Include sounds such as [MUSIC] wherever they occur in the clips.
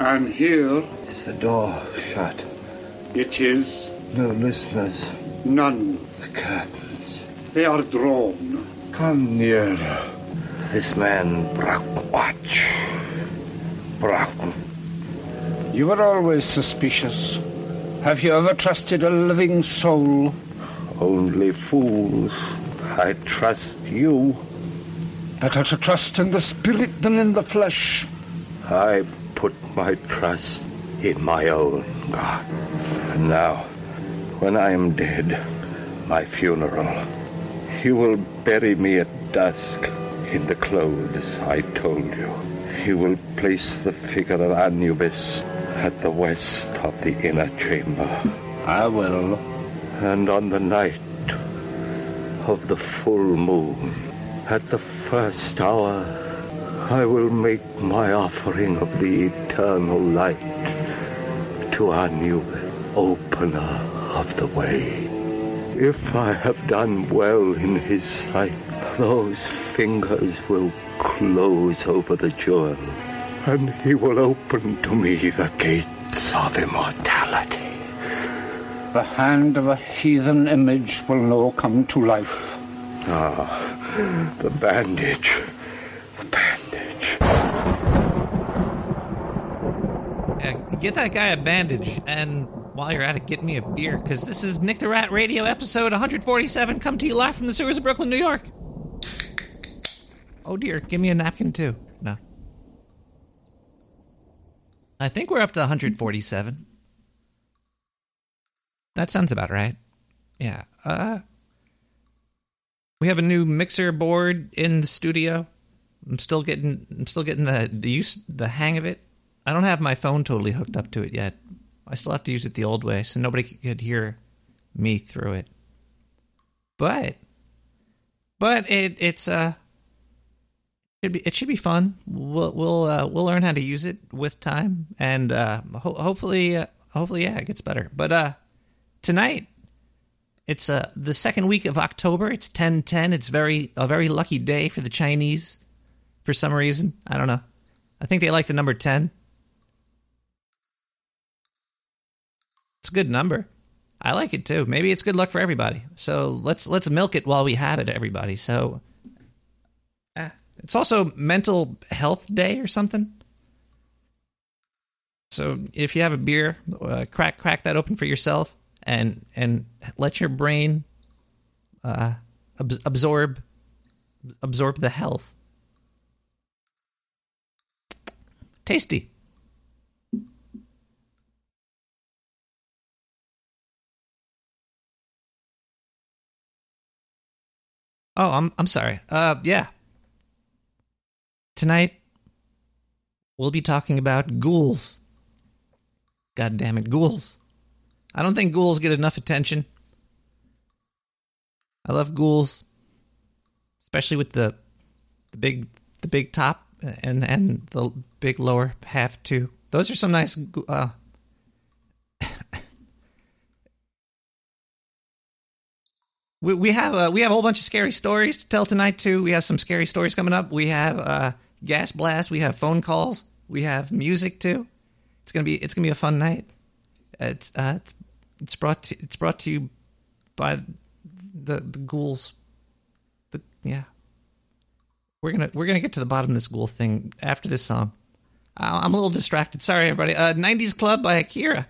And here Is the door shut? it is No listeners. none. The curtains. They are drawn. Come nearer. This man Brock watch. Brock. You were always suspicious. Have you ever trusted a living soul? Only fools. I trust you. Better to trust in the spirit than in the flesh. I put my trust in my own God. And now, when I am dead, my funeral, you will bury me at dusk in the clothes I told you. You will place the figure of Anubis at the west of the inner chamber. I will. And on the night of the full moon, at the first hour, I will make my offering of the eternal light to our new opener of the way. If I have done well in his sight, those fingers will close over the jewel, and he will open to me the gates of immortality. The hand of a heathen image will now come to life. Ah, the bandage. The bandage. Yeah, get that guy a bandage, and while you're at it, get me a beer, because this is Nick the Rat Radio episode 147, come to you live from the sewers of Brooklyn, New York. Oh dear, give me a napkin too. No. I think we're up to 147. That sounds about right. Yeah. Uh we have a new mixer board in the studio. I'm still getting I'm still getting the the use the hang of it. I don't have my phone totally hooked up to it yet. I still have to use it the old way, so nobody could hear me through it. But but it it's uh should be it should be fun. We'll we'll uh, we'll learn how to use it with time, and uh, ho- hopefully uh, hopefully yeah it gets better. But uh tonight it's uh the second week of October. It's ten ten. It's very a very lucky day for the Chinese for some reason. I don't know. I think they like the number ten. It's a good number. I like it too. Maybe it's good luck for everybody. So let's let's milk it while we have it, everybody. So uh, it's also Mental Health Day or something. So if you have a beer, uh, crack crack that open for yourself and and let your brain uh, ab- absorb absorb the health. Tasty. Oh, I'm I'm sorry. Uh yeah. Tonight we'll be talking about ghouls. God damn it, ghouls. I don't think ghouls get enough attention. I love ghouls, especially with the the big the big top and and the big lower half too. Those are some nice. Uh, [LAUGHS] we we have uh, we have a whole bunch of scary stories to tell tonight too. We have some scary stories coming up. We have uh, gas blast. We have phone calls. We have music too. It's gonna be it's gonna be a fun night. It's uh, it's, it's brought to, it's brought to you by the the ghouls. The yeah. We're gonna we're gonna get to the bottom of this ghoul thing after this song. I'm a little distracted. Sorry, everybody. Uh, '90s Club by Akira.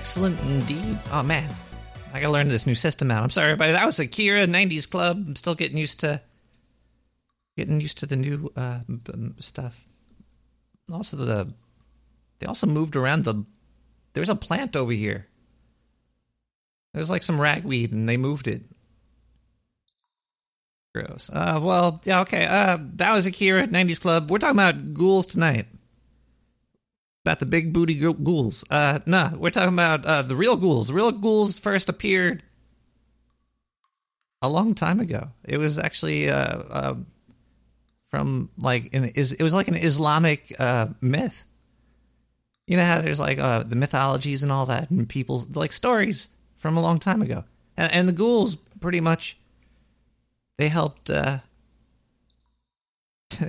Excellent indeed. Oh man, I gotta learn this new system out. I'm sorry, everybody. That was Akira '90s Club. I'm still getting used to getting used to the new uh, stuff. Also, the they also moved around the. There's a plant over here. There's like some ragweed, and they moved it. Gross. Uh, well, yeah, okay. Uh, that was Akira '90s Club. We're talking about ghouls tonight. About the big booty ghouls. Uh, nah, we're talking about uh, the real ghouls. The real ghouls first appeared a long time ago. It was actually uh, uh from like an is it was like an Islamic uh, myth. You know how there's like uh, the mythologies and all that, and people's like stories from a long time ago, and, and the ghouls pretty much they helped. Uh, [LAUGHS]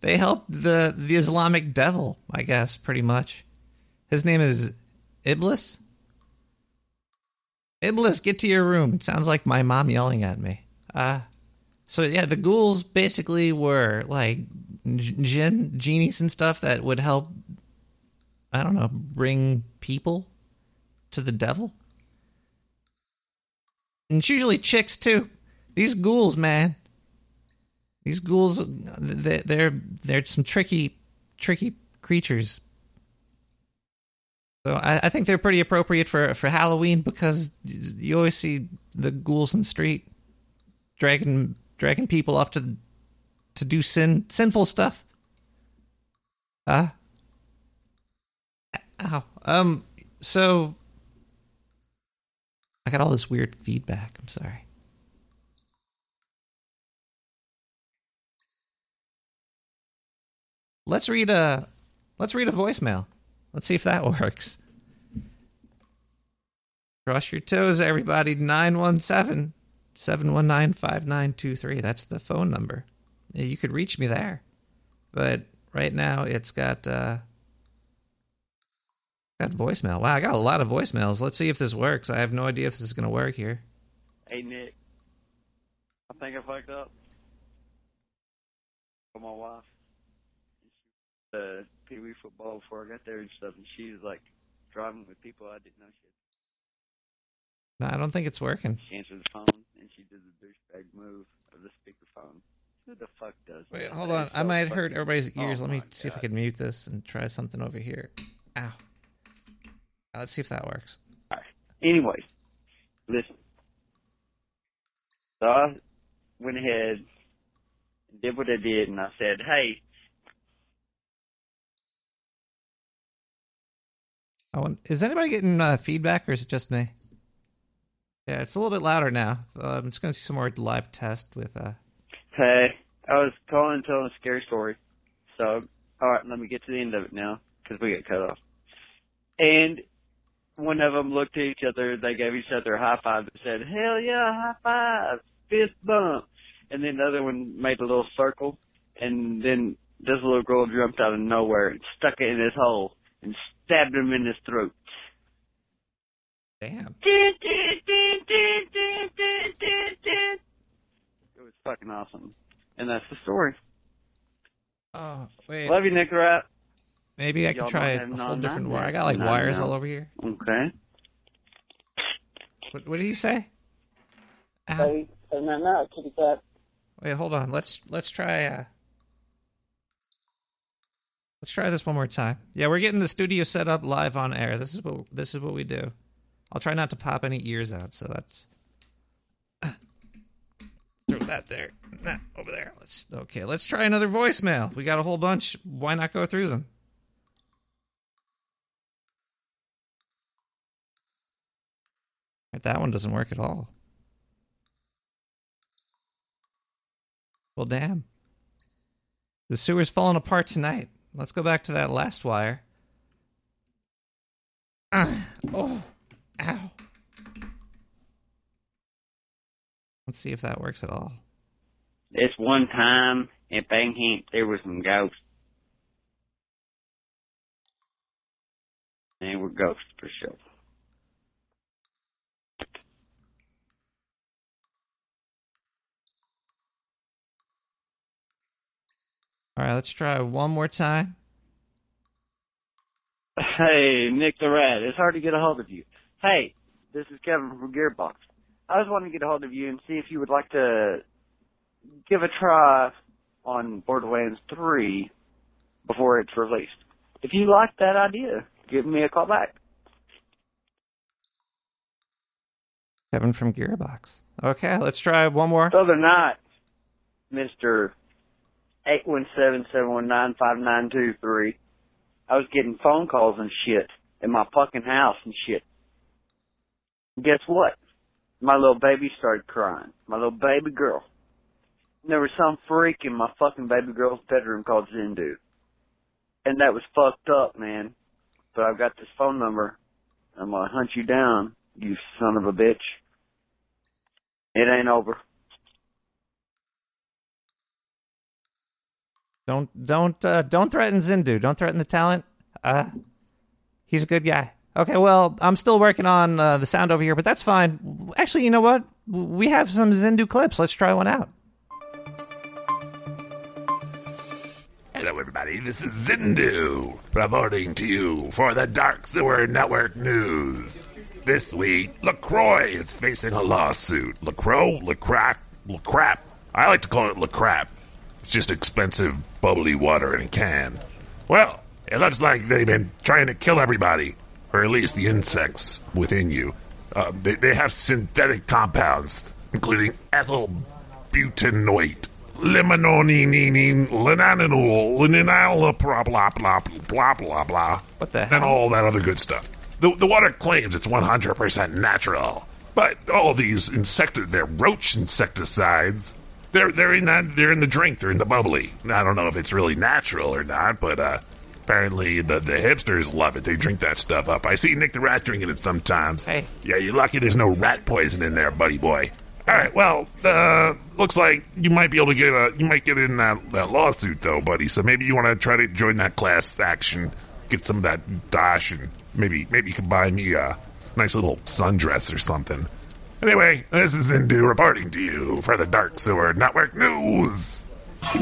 they helped the the Islamic devil, I guess, pretty much. His name is Iblis. Iblis, get to your room. It sounds like my mom yelling at me. Uh so yeah, the ghouls basically were like jinn, genies and stuff that would help. I don't know, bring people to the devil. And it's usually chicks too. These ghouls, man. These ghouls, they're they're some tricky, tricky creatures. So I, I think they're pretty appropriate for for Halloween because you always see the ghouls in the street dragging dragging people off to to do sin sinful stuff. Uh ow. Um so I got all this weird feedback. I'm sorry. Let's read a let's read a voicemail. Let's see if that [LAUGHS] works. Cross your toes, everybody. 917 719 5923. That's the phone number. You could reach me there. But right now it's got uh got voicemail. Wow, I got a lot of voicemails. Let's see if this works. I have no idea if this is gonna work here. Hey Nick. I think I fucked up. For my wife. Uh Pee Wee football before I got there and stuff and she was like driving with people I didn't know she had no, I don't think it's working. She answered the phone and she did the douchebag move of the speakerphone. Who the fuck does Wait, that? hold on. I might hurt everybody's ears. Oh Let me see if I can mute this and try something over here. Ow. Uh, Let's see if that works. Anyways, listen. So I went ahead and did what I did, and I said, "Hey, I want, is anybody getting uh, feedback or is it just me? Yeah, it's a little bit louder now. Uh, I'm just going to see some more live test with. Uh, hey." I was calling, telling a scary story. So, all right, let me get to the end of it now because we got cut off. And one of them looked at each other. They gave each other a high five. and said, "Hell yeah, high five, fist bump." And then the other one made a little circle, and then this little girl jumped out of nowhere and stuck it in his hole and stabbed him in his throat. damn. It was fucking awesome. And that's the story. Oh, wait. Love you, Nick Rat. Maybe I could try a whole different wire. I got like wires now? all over here. Okay. What, what did he say? Ow. Hey, hey, man, now, kitty cat. Wait, hold on. Let's let's try. Uh, let's try this one more time. Yeah, we're getting the studio set up live on air. This is what this is what we do. I'll try not to pop any ears out. So that's [CLEARS THROAT] throw that there, that over there. Let's okay. Let's try another voicemail. We got a whole bunch. Why not go through them? That one doesn't work at all. Well, damn. The sewer's falling apart tonight. Let's go back to that last wire. Ah, oh, ow. Let's see if that works at all. This one time in Bangham, there was some ghosts. They were ghosts for sure. All right, let's try one more time. Hey, Nick the Rat. It's hard to get a hold of you. Hey, this is Kevin from Gearbox. I was wanting to get a hold of you and see if you would like to give a try on Borderlands 3 before it's released. If you like that idea, give me a call back. Kevin from Gearbox. Okay, let's try one more. The other night, Mr. 817-719-5923, I was getting phone calls and shit in my fucking house and shit. Guess what? My little baby started crying. My little baby girl. And there was some freak in my fucking baby girl's bedroom called Zindu. And that was fucked up, man. But I've got this phone number. I'm gonna hunt you down, you son of a bitch. It ain't over. Don't don't uh, don't threaten Zindu. Don't threaten the talent. Uh, he's a good guy. Okay, well, I'm still working on uh, the sound over here, but that's fine. Actually, you know what? We have some Zindu clips. Let's try one out. Hello, everybody. This is Zindu reporting to you for the Dark Sewer Network News. This week, LaCroix is facing a lawsuit. LaCroix, LaCrack, LaCrap. I like to call it LaCrap. It's just expensive, bubbly water in a can. Well, it looks like they've been trying to kill everybody, or at least the insects within you. Uh, they, they have synthetic compounds, including ethyl butanoate, limononine, linanol, linanol, blah, blah, blah, blah, blah, blah. What the hell? And all that other good stuff. The, the water claims it's 100% natural. But all these insecti- they're roach insecticides. They're they're in that they're in the drink. They're in the bubbly. I don't know if it's really natural or not, but uh, apparently the the hipsters love it. They drink that stuff up. I see Nick the Rat drinking it sometimes. Hey. yeah, you're lucky there's no rat poison in there, buddy boy. All right, well, uh, looks like you might be able to get a you might get in that that lawsuit though, buddy. So maybe you want to try to join that class action, get some of that dash, and maybe maybe you can buy me a nice little sundress or something. Anyway, this is Zindu reporting to you for the Dark Sewer Network News. That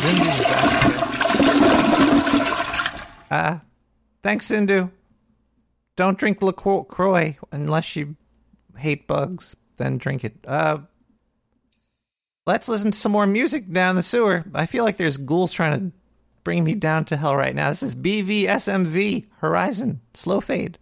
Zindu's back. Uh, thanks, Zindu. Don't drink LaCroix unless you hate bugs. Then drink it. Uh, let's listen to some more music down the sewer. I feel like there's ghouls trying to bring me down to hell right now. This is BVSMV Horizon Slow Fade.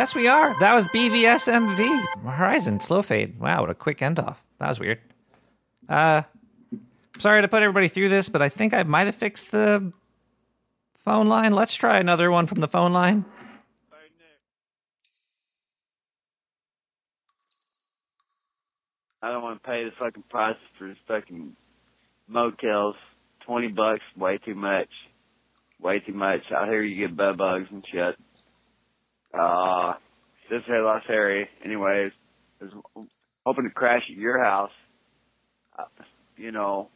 Yes, we are. That was BVSMV Horizon Slow Fade. Wow, what a quick end off. That was weird. Uh, sorry to put everybody through this, but I think I might have fixed the phone line. Let's try another one from the phone line. I don't want to pay the fucking price for fucking motels. Twenty bucks, way too much. Way too much. I hear you get bed bugs and shit. Uh, this is Los area. Anyways, I was hoping to crash at your house. Uh, you know,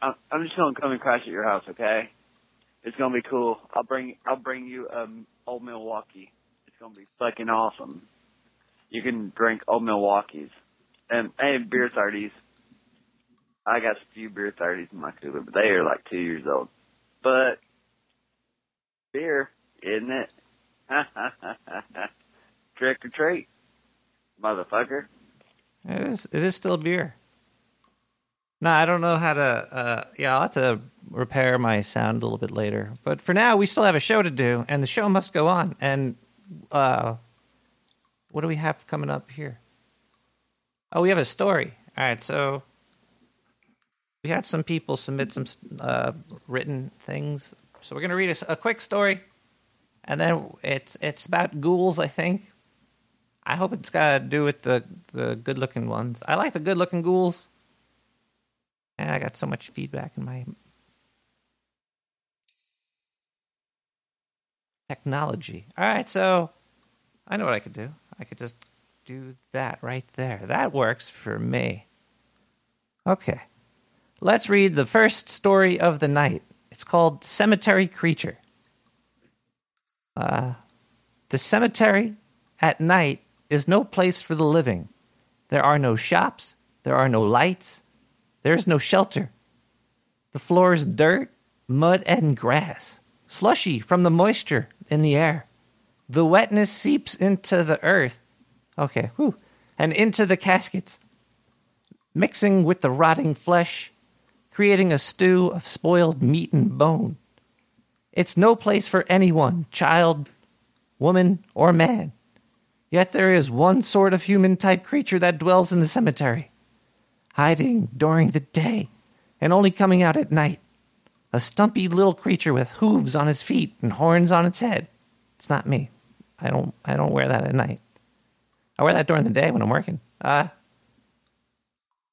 I- I'm just gonna come and crash at your house, okay? It's gonna be cool. I'll bring I'll bring you um old Milwaukee. It's gonna be fucking awesome. You can drink old Milwaukees and and beer thirties. I got a few beer thirties in my cooler, but they are like two years old. But beer, isn't it? [LAUGHS] Trick or treat, motherfucker. It is. It is still beer. No, I don't know how to. Uh, yeah, I'll have to repair my sound a little bit later. But for now, we still have a show to do, and the show must go on. And uh, what do we have coming up here? Oh, we have a story. All right, so we had some people submit some uh, written things, so we're gonna read a quick story, and then it's it's about ghouls, I think. I hope it's got to do with the the good looking ones. I like the good looking ghouls. And I got so much feedback in my technology. All right, so I know what I could do. I could just do that right there. That works for me. Okay. Let's read the first story of the night. It's called Cemetery Creature. Uh, the cemetery at night is no place for the living. There are no shops, there are no lights, there is no shelter. The floor is dirt, mud, and grass, slushy from the moisture in the air. The wetness seeps into the earth, okay, whew, and into the caskets, mixing with the rotting flesh, creating a stew of spoiled meat and bone. It's no place for anyone, child, woman, or man. Yet there is one sort of human type creature that dwells in the cemetery, hiding during the day and only coming out at night. A stumpy little creature with hooves on its feet and horns on its head. It's not me. I don't I don't wear that at night. I wear that during the day when I'm working. Uh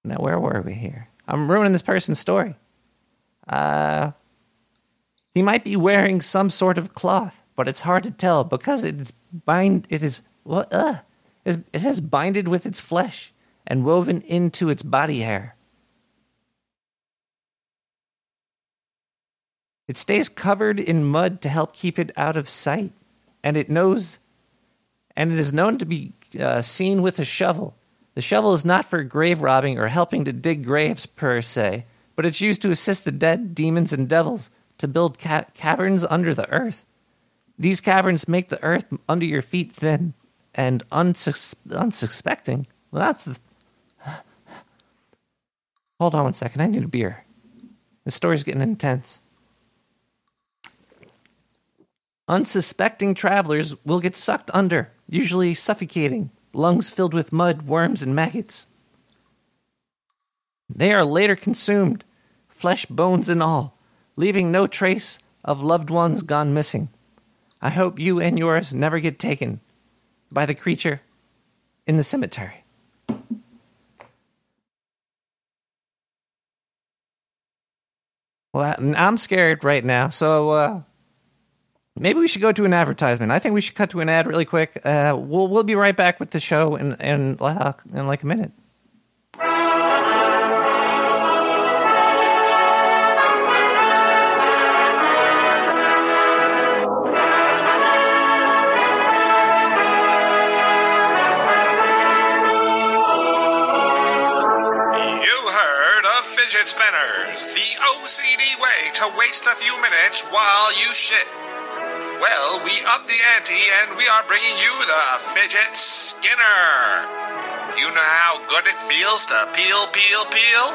now where were we here? I'm ruining this person's story. Uh he might be wearing some sort of cloth, but it's hard to tell because it is bind. It is what? Uh, it has binded with its flesh and woven into its body hair. It stays covered in mud to help keep it out of sight, and it knows, and it is known to be uh, seen with a shovel. The shovel is not for grave robbing or helping to dig graves per se, but it's used to assist the dead, demons, and devils to build ca- caverns under the earth. These caverns make the earth under your feet thin and unsus- unsuspecting. Well, that's. The... [SIGHS] Hold on one second. I need a beer. The story's getting intense. Unsuspecting travelers will get sucked under, usually suffocating, lungs filled with mud, worms, and maggots. They are later consumed, flesh, bones, and all, leaving no trace of loved ones gone missing. I hope you and yours never get taken by the creature in the cemetery. Well, I- I'm scared right now, so uh, maybe we should go to an advertisement. I think we should cut to an ad really quick. Uh, we'll we'll be right back with the show in in, uh, in like a minute. Fidget spinners, the OCD way to waste a few minutes while you shit. Well, we up the ante and we are bringing you the fidget skinner. You know how good it feels to peel, peel, peel?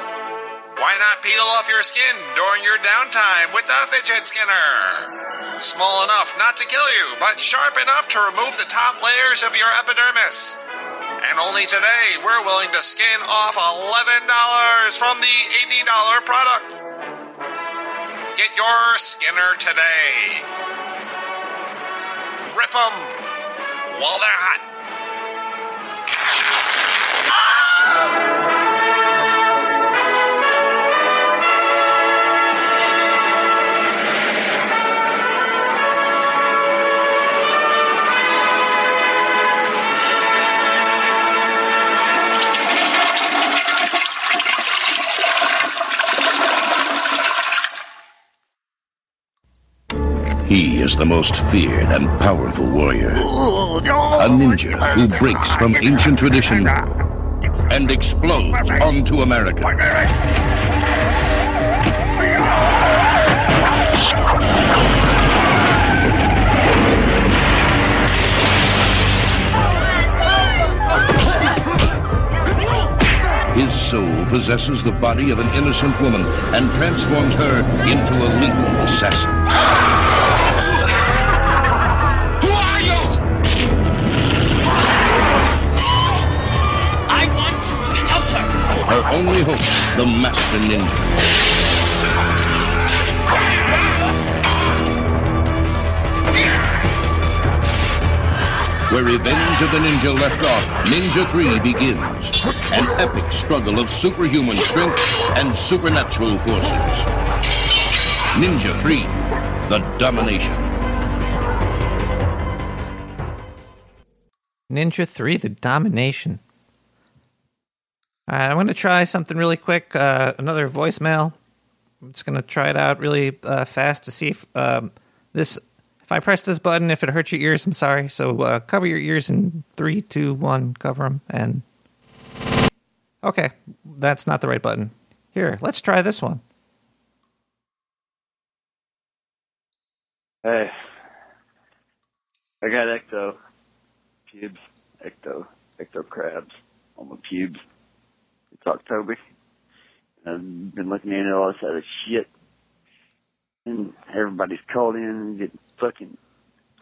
Why not peel off your skin during your downtime with the fidget skinner? Small enough not to kill you, but sharp enough to remove the top layers of your epidermis. And only today, we're willing to skin off $11 from the $80 product. Get your skinner today. Rip them while they're hot. He is the most feared and powerful warrior. A ninja who breaks from ancient tradition and explodes onto America. His soul possesses the body of an innocent woman and transforms her into a lethal assassin. Her. Only hope, the Master Ninja. Where Revenge of the Ninja left off, Ninja 3 begins. An epic struggle of superhuman strength and supernatural forces. Ninja 3, The Domination. Ninja 3, The Domination. All right, I'm going to try something really quick. Uh, another voicemail. I'm just going to try it out really uh, fast to see if um, this. If I press this button, if it hurts your ears, I'm sorry. So uh, cover your ears in three, two, one. Cover them and. Okay, that's not the right button. Here, let's try this one. Hey, I got ecto pubes, ecto, ecto crabs on my pubes. October. I've been looking into all this other shit, and everybody's called in and getting fucking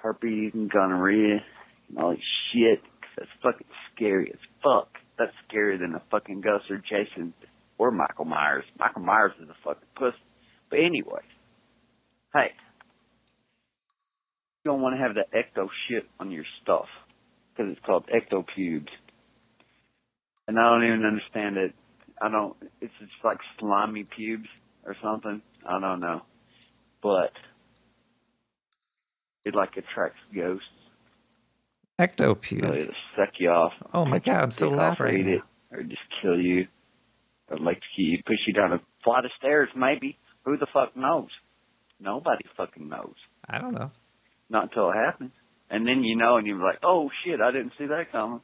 herpes and gonorrhea and all this shit. that's fucking scary as fuck. That's scarier than a fucking ghost or Jason or Michael Myers. Michael Myers is a fucking pussy. But anyway, hey, you don't want to have that ecto shit on your stuff because it's called ecto pubes. And I don't even understand it. I don't. It's just like slimy pubes or something. I don't know, but it like attracts ghosts. Ecto Really, to suck you off. Oh my god, I'm so dick loud off, or right eat now. it, or just kill you, or electrocute you, push you down a flight of stairs. Maybe. Who the fuck knows? Nobody fucking knows. I don't know. Not until it happens. And then you know, and you're like, oh shit, I didn't see that coming.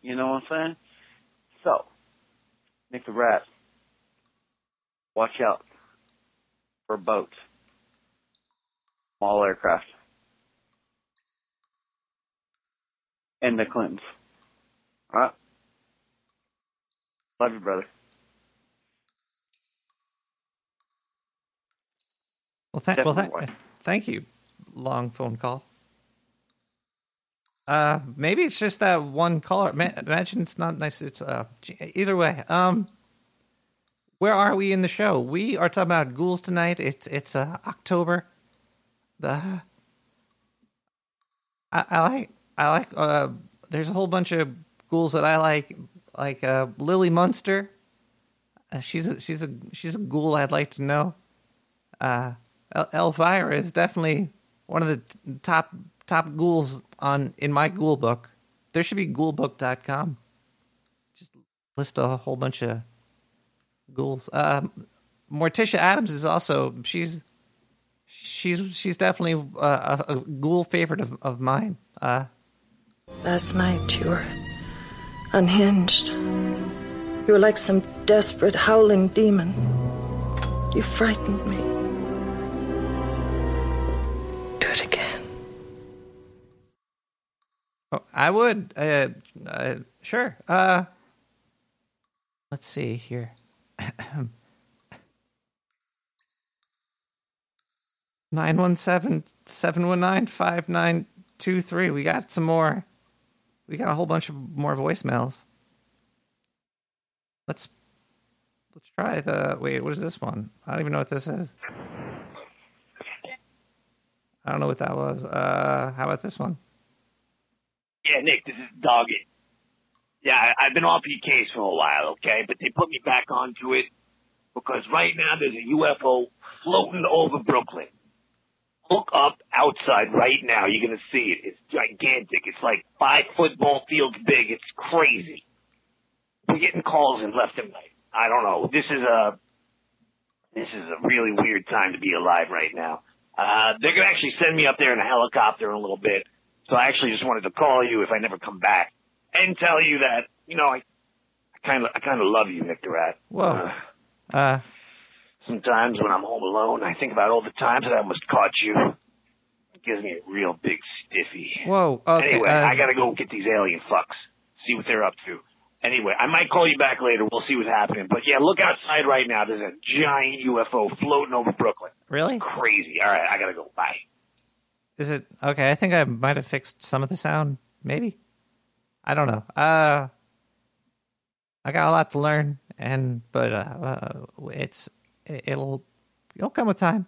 You know what I'm saying? So, Nick the Rat, watch out for boats, small aircraft, and the Clintons. Alright? Love you, brother. Well, thank well, thank thank you. Long phone call. Uh, maybe it's just that one color. Ma- Imagine it's not nice. It's uh, either way. Um, where are we in the show? We are talking about ghouls tonight. It's it's uh, October. The I, I like I like. Uh, there's a whole bunch of ghouls that I like, like uh, Lily Munster. Uh, she's a, she's a she's a ghoul I'd like to know. Uh, El- Elvira is definitely one of the t- top top ghouls on in my ghoul book. There should be ghoulbook.com. Just list a whole bunch of ghouls. Uh, Morticia Addams is also she's she's she's definitely uh, a, a ghoul favorite of, of mine. Uh, Last night you were unhinged. You were like some desperate howling demon. You frightened me. Oh, I would. Uh, uh, sure. Uh, let's see here. [COUGHS] Nine one seven seven one nine five nine two three. We got some more. We got a whole bunch of more voicemails. Let's let's try the wait. What is this one? I don't even know what this is. I don't know what that was. Uh, how about this one? Yeah, Nick, this is Doggett. Yeah, I've been off case for a while, okay? But they put me back onto it because right now there's a UFO floating over Brooklyn. Look up outside right now. You're going to see it. It's gigantic. It's like five football fields big. It's crazy. We're getting calls in left and right. I don't know. This is a this is a really weird time to be alive right now. Uh, they're going to actually send me up there in a helicopter in a little bit. So I actually just wanted to call you if I never come back and tell you that you know I kind of I kind of love you, Nick the Rat. Whoa. Uh Sometimes when I'm home alone, I think about all the times that I almost caught you. It gives me a real big stiffy. Whoa, okay. anyway, uh, I gotta go get these alien fucks, see what they're up to. Anyway, I might call you back later. We'll see what's happening. But yeah, look outside right now. There's a giant UFO floating over Brooklyn. Really? Crazy. All right, I gotta go. Bye. Is it okay? I think I might have fixed some of the sound. Maybe. I don't know. Uh, I got a lot to learn, and but uh, uh it's it- it'll it'll come with time.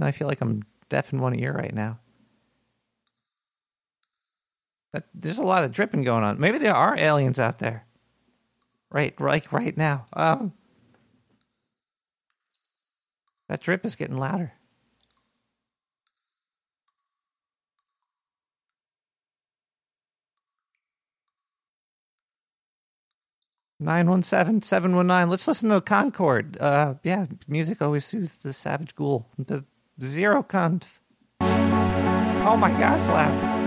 I feel like I'm deaf in one ear right now. That, there's a lot of dripping going on. Maybe there are aliens out there. Right, right, right now. Um, that drip is getting louder. Nine one seven seven one nine. Let's listen to Concord. Uh, yeah, music always soothes the savage ghoul. The zero cunt. Oh my God, it's loud.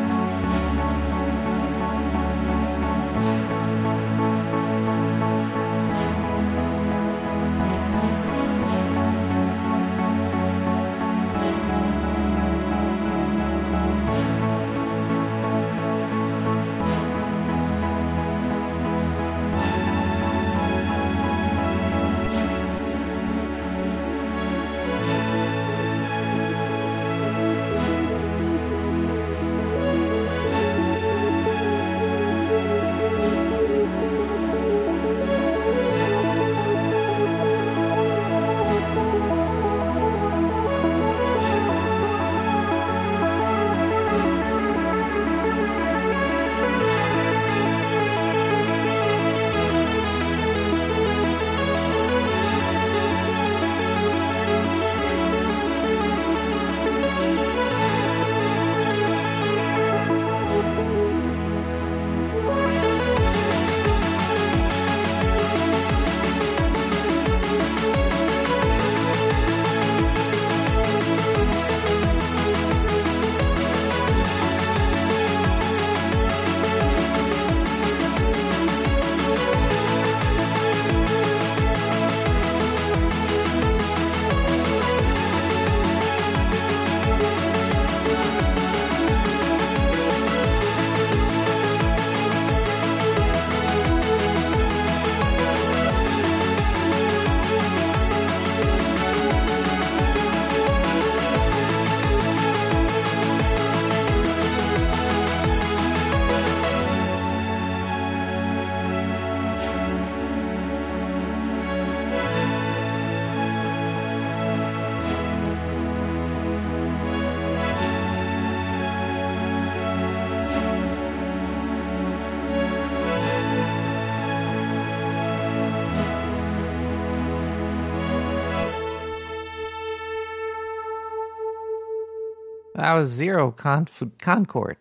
That was zero conf- Concord.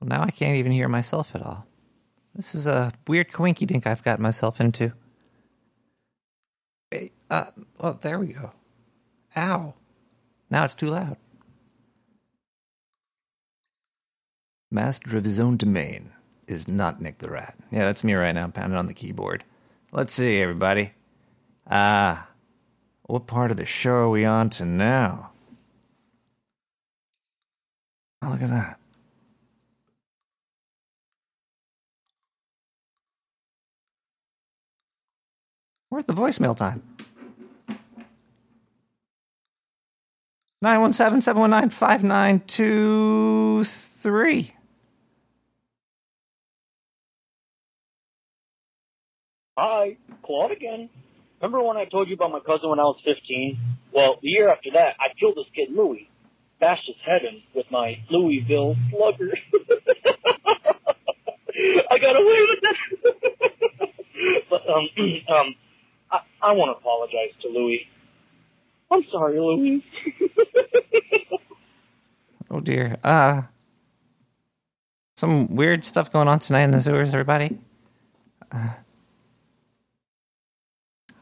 Well, now I can't even hear myself at all. This is a weird coinky dink I've got myself into. Hey, uh, well, there we go. Ow. Now it's too loud. Master of his own domain is not Nick the Rat. Yeah, that's me right now, pounding on the keyboard. Let's see, everybody. Ah, what part of the show are we on to now? Oh, look at that. We're at the voicemail time. 917 719 5923. Hi, Claude again. Remember when I told you about my cousin when I was 15? Well, the year after that, I killed this kid Louis, bashed his head in with my Louisville slugger. [LAUGHS] I got away with it. [LAUGHS] but um, [CLEARS THROAT] um, I, I want to apologize to Louis. I'm sorry, Louis. [LAUGHS] Oh dear. Uh some weird stuff going on tonight in the sewers, everybody. Uh,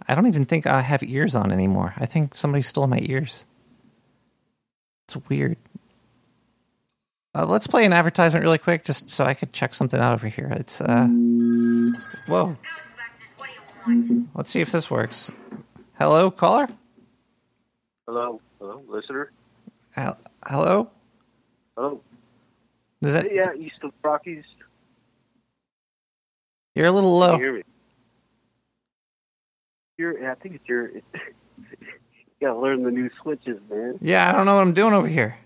I don't even think I have ears on anymore. I think somebody stole my ears. It's weird. Uh, let's play an advertisement really quick, just so I could check something out over here. It's uh, whoa. Let's see if this works. Hello, caller. Hello, hello, listener. Hel- Hello. Hello. Is that? Yeah, east of Rockies. You're a little Can low. you hear me? You're, I think it's your. [LAUGHS] gotta learn the new switches, man. Yeah, I don't know what I'm doing over here.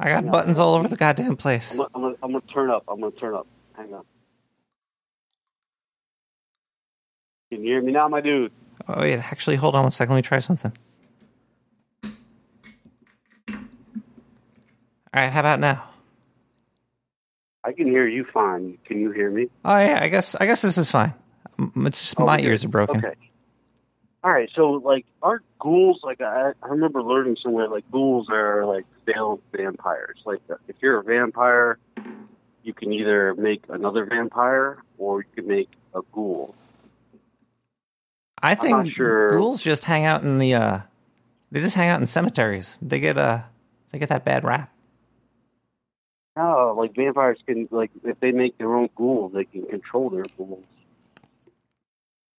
I got buttons all over the goddamn place. I'm, gonna- I'm, gonna, I'm gonna turn up. I'm gonna turn up. Hang on. Can you hear me now, my dude? Oh wait, actually, hold on one second. Let me try something. All right, how about now? I can hear you fine. Can you hear me? Oh yeah, I guess I guess this is fine. It's just oh, my Okay. ears are broken. Okay. All right, so like, aren't ghouls like I, I remember learning somewhere like ghouls are like failed vampires. Like if you're a vampire, you can either make another vampire or you can make a ghoul. I think sure. ghouls just hang out in the. uh They just hang out in cemeteries. They get uh they get that bad rap. No, like vampires can like if they make their own ghouls, they can control their ghouls.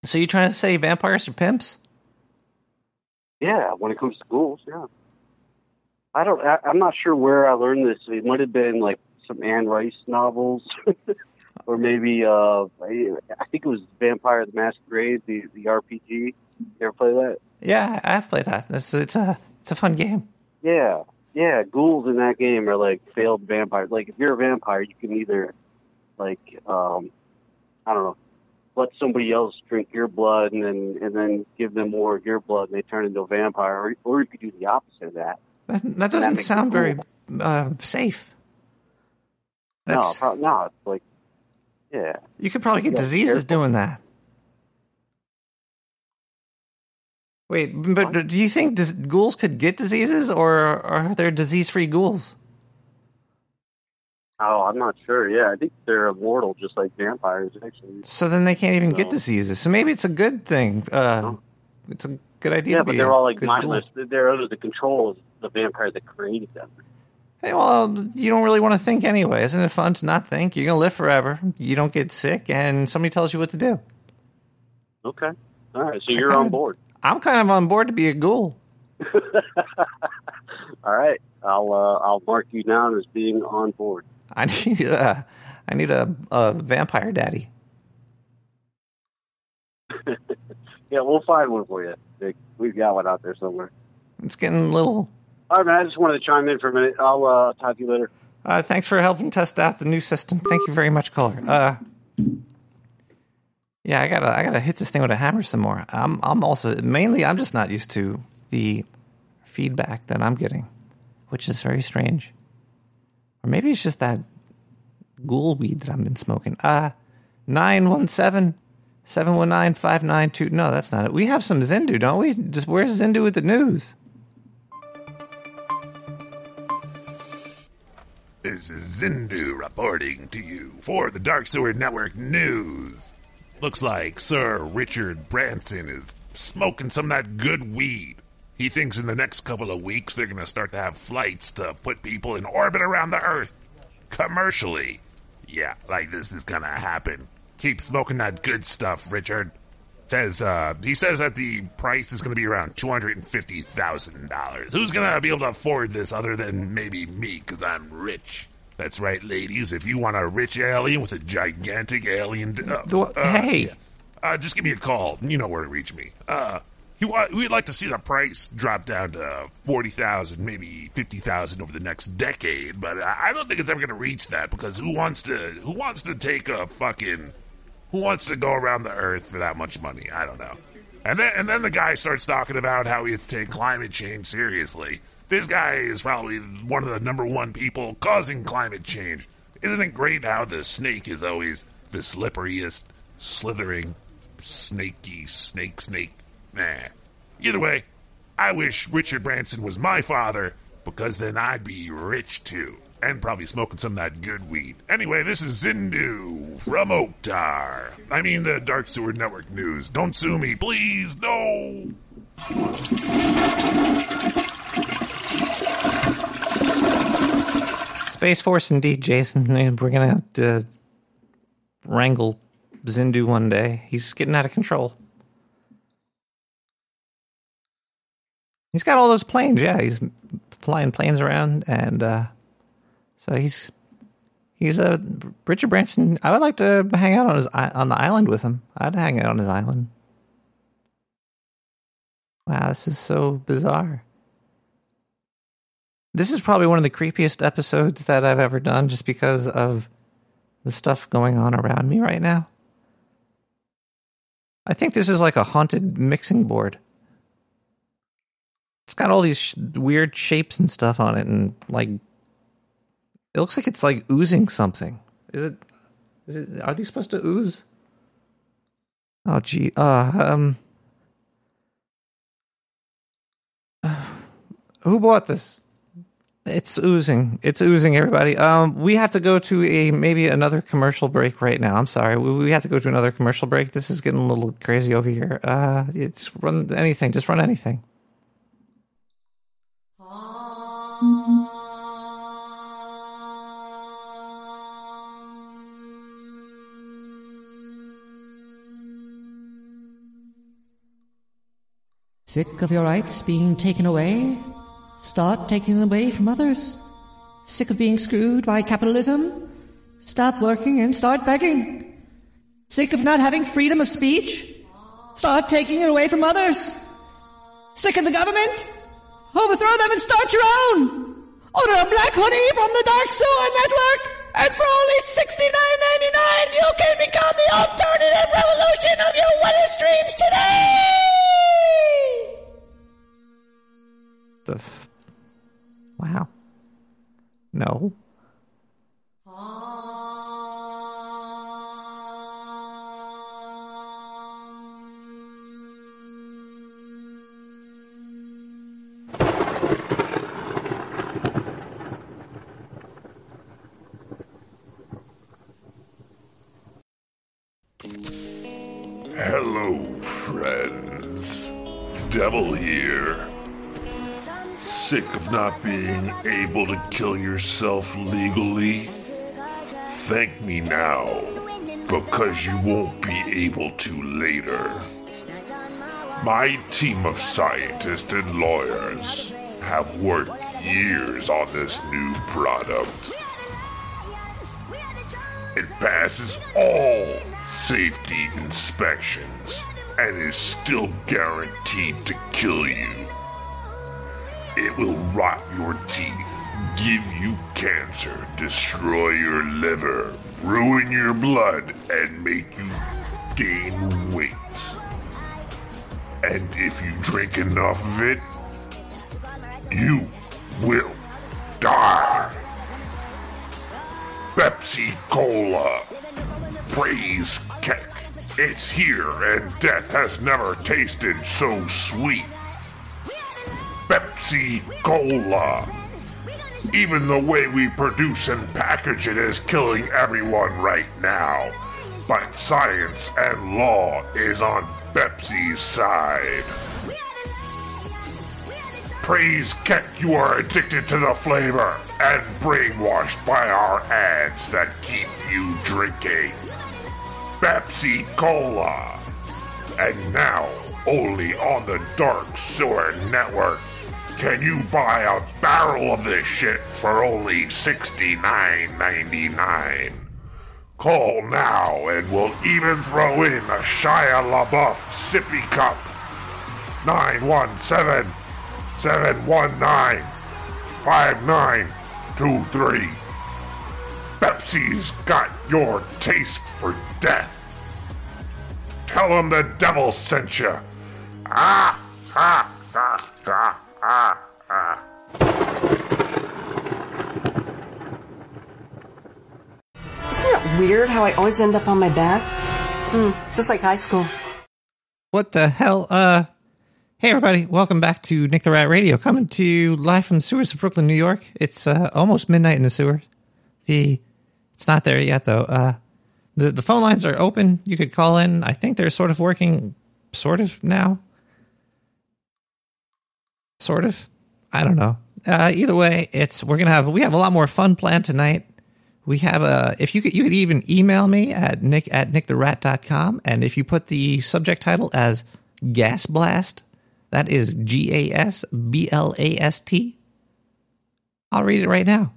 So you trying to say vampires are pimps? Yeah, when it comes to ghouls, yeah. I don't. I, I'm not sure where I learned this. It might have been like some Anne Rice novels, [LAUGHS] or maybe uh, I, I think it was Vampire the Masquerade, the the RPG. You ever play that? Yeah, I've played that. It's it's a it's a fun game. Yeah, yeah. Ghouls in that game are like failed vampires. Like if you're a vampire, you can either like um, I don't know, let somebody else drink your blood and then and then give them more of your blood, and they turn into a vampire, or, or you could do the opposite of that. That, that doesn't it sound very uh, safe. No, That's no, it's like yeah. you could probably get diseases careful. doing that. Wait, but do you think ghouls could get diseases, or are there disease-free ghouls? Oh, I'm not sure. Yeah, I think they're immortal, just like vampires. Actually, So then they can't even get diseases. So maybe it's a good thing. Uh, it's a good idea. yeah, but they're all like mindless. They're under the control of the vampire that created them. Hey, well, you don't really want to think anyway. Isn't it fun to not think? You're gonna live forever. You don't get sick, and somebody tells you what to do. Okay, all right. So you're on board. I'm kind of on board to be a ghoul. [LAUGHS] All right, I'll uh, I'll mark you down as being on board. I [LAUGHS] need a, I need a, a vampire daddy. [LAUGHS] Yeah, we'll find one for you. Nick. We've got one out there somewhere. It's getting a little. All right, man. I just wanted to chime in for a minute. I'll uh, talk to you later. Uh, thanks for helping test out the new system. Thank you very much, caller. Uh, yeah, I gotta I gotta hit this thing with a hammer some more. I'm I'm also mainly I'm just not used to the feedback that I'm getting, which is very strange. Or maybe it's just that ghoul weed that I've been smoking. Uh 917 719 592. No, that's not it. We have some Zindu, don't we? Just where's Zindu with the news? This is Zindu reporting to you for the Dark Sewer Network News. Looks like Sir Richard Branson is smoking some of that good weed. He thinks in the next couple of weeks they're going to start to have flights to put people in orbit around the Earth. Commercially. Yeah, like this is going to happen. Keep smoking that good stuff, Richard. Says uh he says that the price is going to be around $250,000. Who's going to be able to afford this other than maybe me cuz I'm rich? That's right, ladies. If you want a rich alien with a gigantic alien, d- uh, uh, hey. uh, just give me a call. You know where to reach me. Uh, He we'd like to see the price drop down to forty thousand, maybe fifty thousand over the next decade. But I don't think it's ever going to reach that because who wants to? Who wants to take a fucking? Who wants to go around the earth for that much money? I don't know. And then and then the guy starts talking about how he has to take climate change seriously. This guy is probably one of the number one people causing climate change. Isn't it great how the snake is always the slipperiest, slithering, snaky snake snake? Nah. Either way, I wish Richard Branson was my father because then I'd be rich too. And probably smoking some of that good weed. Anyway, this is Zindu from Oktar. I mean the Dark Sewer Network News. Don't sue me, please. No. Space Force, indeed, Jason. We're gonna have to wrangle Zindu one day. He's getting out of control. He's got all those planes. Yeah, he's flying planes around, and uh, so he's he's a Richard Branson. I would like to hang out on his on the island with him. I'd hang out on his island. Wow, this is so bizarre. This is probably one of the creepiest episodes that I've ever done just because of the stuff going on around me right now. I think this is like a haunted mixing board. It's got all these sh- weird shapes and stuff on it, and like, it looks like it's like oozing something. Is it? Is it? Are these supposed to ooze? Oh, gee. Uh, um. [SIGHS] Who bought this? It's oozing. It's oozing, everybody. Um, we have to go to a maybe another commercial break right now. I'm sorry. We, we have to go to another commercial break. This is getting a little crazy over here. Uh, just run anything. Just run anything. Sick of your rights being taken away? Start taking them away from others. Sick of being screwed by capitalism? Stop working and start begging. Sick of not having freedom of speech? Start taking it away from others. Sick of the government? Overthrow them and start your own. Order a black hoodie from the Dark Sewer Network, and for only $69.99, you can become the alternative revolution of your wildest dreams today! The wow. No. Hello, friends. Devil here. Sick of not being able to kill yourself legally? Thank me now, because you won't be able to later. My team of scientists and lawyers have worked years on this new product. It passes all safety inspections and is still guaranteed to kill you. It will rot your teeth, give you cancer, destroy your liver, ruin your blood, and make you gain weight. And if you drink enough of it, you will die. Pepsi Cola. Praise Keck. It's here and death has never tasted so sweet. Pepsi Cola. Even the way we produce and package it is killing everyone right now. But science and law is on Pepsi's side. Praise Keck, you are addicted to the flavor and brainwashed by our ads that keep you drinking. Pepsi Cola. And now, only on the Dark Sewer Network, can you buy a barrel of this shit for only $69.99. Call now and we'll even throw in a Shia LaBeouf sippy cup. 917 719 5923. Pepsi's got your taste for death. Tell them the devil sent you. Ah, ah, ah, ah, ah, ah. Isn't it weird how I always end up on my back? Hmm, just like high school. What the hell? Uh, hey everybody, welcome back to Nick the Rat Radio, coming to you live from the sewers of Brooklyn, New York. It's uh, almost midnight in the sewer. The it's not there yet though. Uh, the the phone lines are open. You could call in. I think they're sort of working, sort of now. Sort of. I don't know. Uh, either way, it's we're gonna have we have a lot more fun planned tonight. We have a if you could you could even email me at nick at nicktherat.com and if you put the subject title as gas blast, that is G A S B L A S T. I'll read it right now.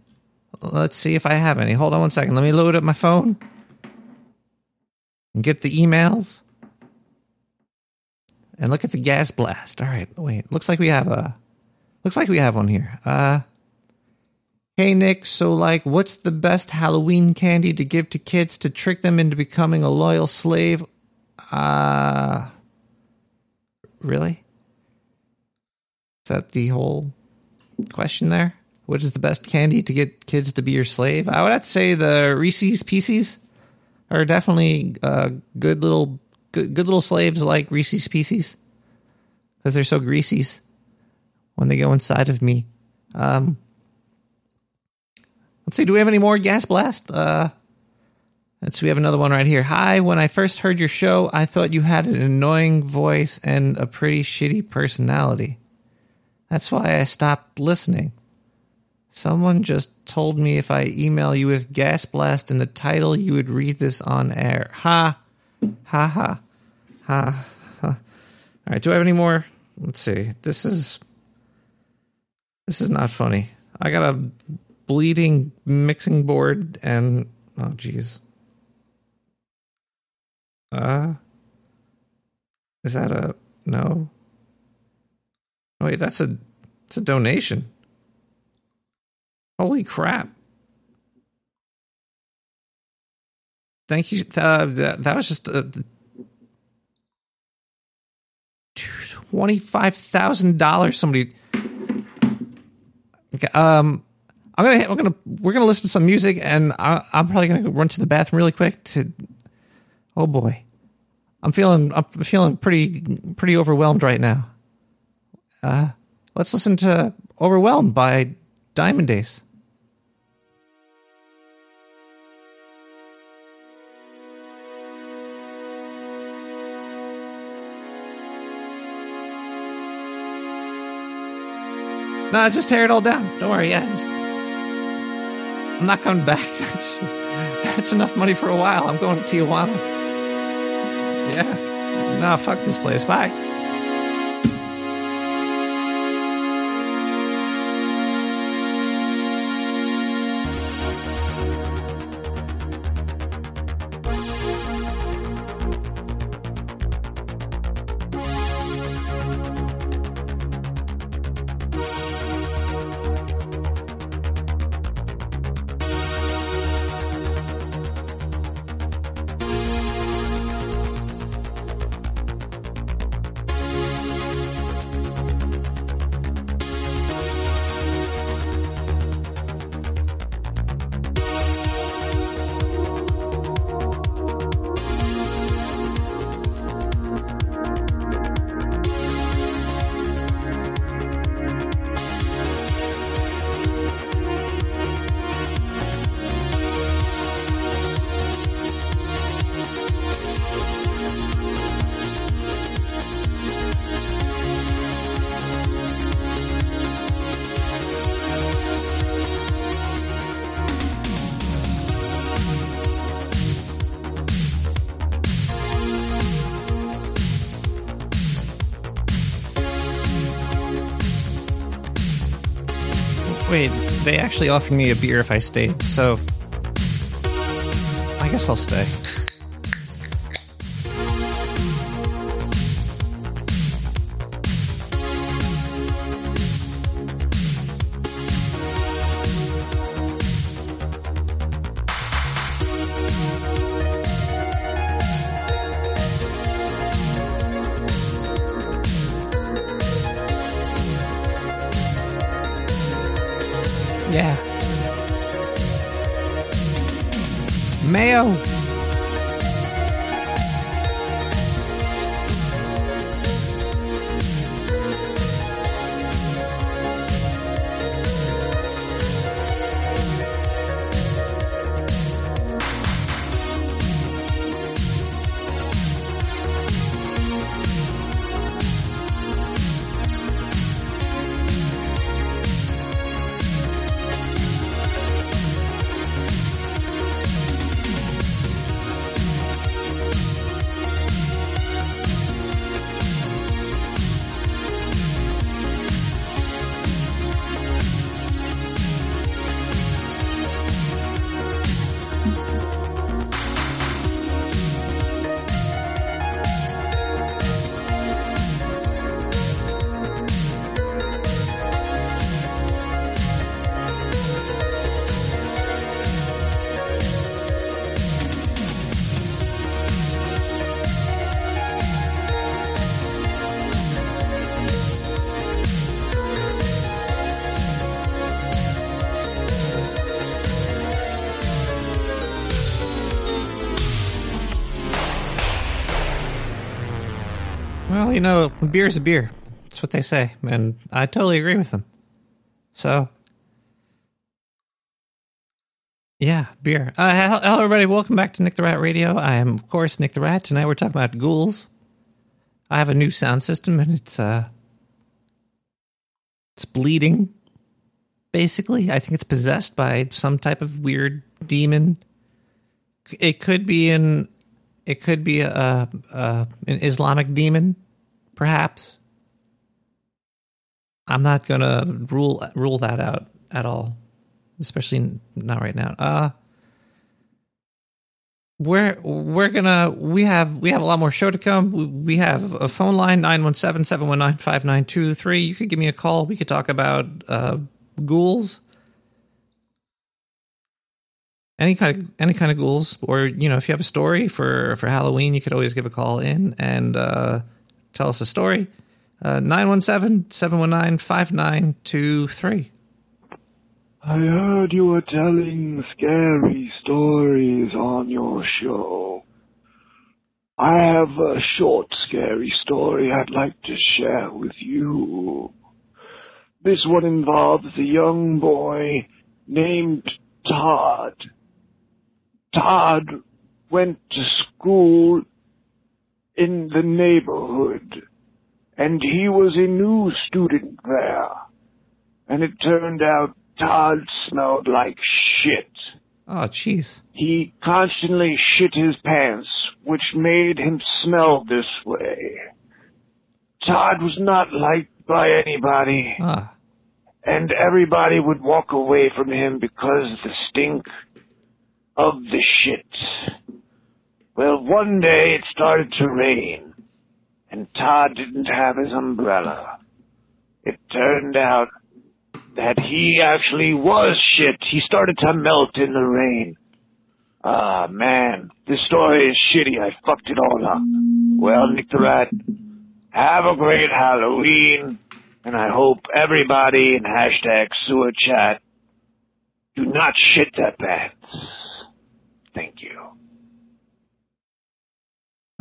Let's see if I have any. Hold on one second. Let me load up my phone and get the emails and look at the gas blast. All right, wait. Looks like we have a looks like we have one here. Uh Hey Nick, so like what's the best Halloween candy to give to kids to trick them into becoming a loyal slave? Uh Really? Is that the whole question there? What is the best candy to get kids to be your slave? I would have to say the Reese's Pieces are definitely uh, good little good, good little slaves like Reese's Pieces because they're so greasy when they go inside of me. Um, let's see. Do we have any more gas blast? Uh, let's see. We have another one right here. Hi. When I first heard your show, I thought you had an annoying voice and a pretty shitty personality. That's why I stopped listening. Someone just told me if I email you with gas blast in the title, you would read this on air. Ha, ha, ha, ha. ha. All right. Do I have any more? Let's see. This is this is not funny. I got a bleeding mixing board and oh jeez. Uh is that a no? Wait, that's a it's a donation. Holy crap. Thank you. Uh, that, that was just uh, $25,000 somebody um I'm gonna we're gonna we're gonna listen to some music and I, I'm probably gonna run to the bathroom really quick to oh boy. I'm feeling I'm feeling pretty pretty overwhelmed right now. Uh let's listen to overwhelmed by Diamond Days No, just tear it all down. Don't worry. Yeah, just, I'm not coming back. [LAUGHS] That's that's enough money for a while. I'm going to Tijuana. Yeah. No, fuck this place. Bye. Actually offered me a beer if I stayed, so I guess I'll stay. Well, you know, beer's a beer. That's what they say, and I totally agree with them. So, yeah, beer. Uh, hello, everybody. Welcome back to Nick the Rat Radio. I am, of course, Nick the Rat. Tonight we're talking about ghouls. I have a new sound system, and it's uh, it's bleeding. Basically, I think it's possessed by some type of weird demon. It could be an it could be a, a an Islamic demon, perhaps. I'm not gonna rule rule that out at all, especially not right now. Uh we're we're gonna we have we have a lot more show to come. We- have a phone line 917-719-5923. You could give me a call. We could talk about uh ghouls. Any kind of any kind of ghouls, or you know, if you have a story for for Halloween, you could always give a call in and uh, tell us a story. Uh, 917-719-5923. I heard you were telling scary stories on your show. I have a short, scary story I'd like to share with you. This one involves a young boy named Todd. Todd went to school in the neighborhood, and he was a new student there. And it turned out Todd smelled like shit. Oh, jeez. He constantly shit his pants, which made him smell this way. Todd was not liked by anybody. Ah. And everybody would walk away from him because the stink of the shit. Well, one day it started to rain, and Todd didn't have his umbrella. It turned out that he actually was shit. He started to melt in the rain. Ah, man, this story is shitty. I fucked it all up. Well, Nick the Rat, have a great Halloween, and I hope everybody in hashtag sewer chat do not shit their pants. Thank you.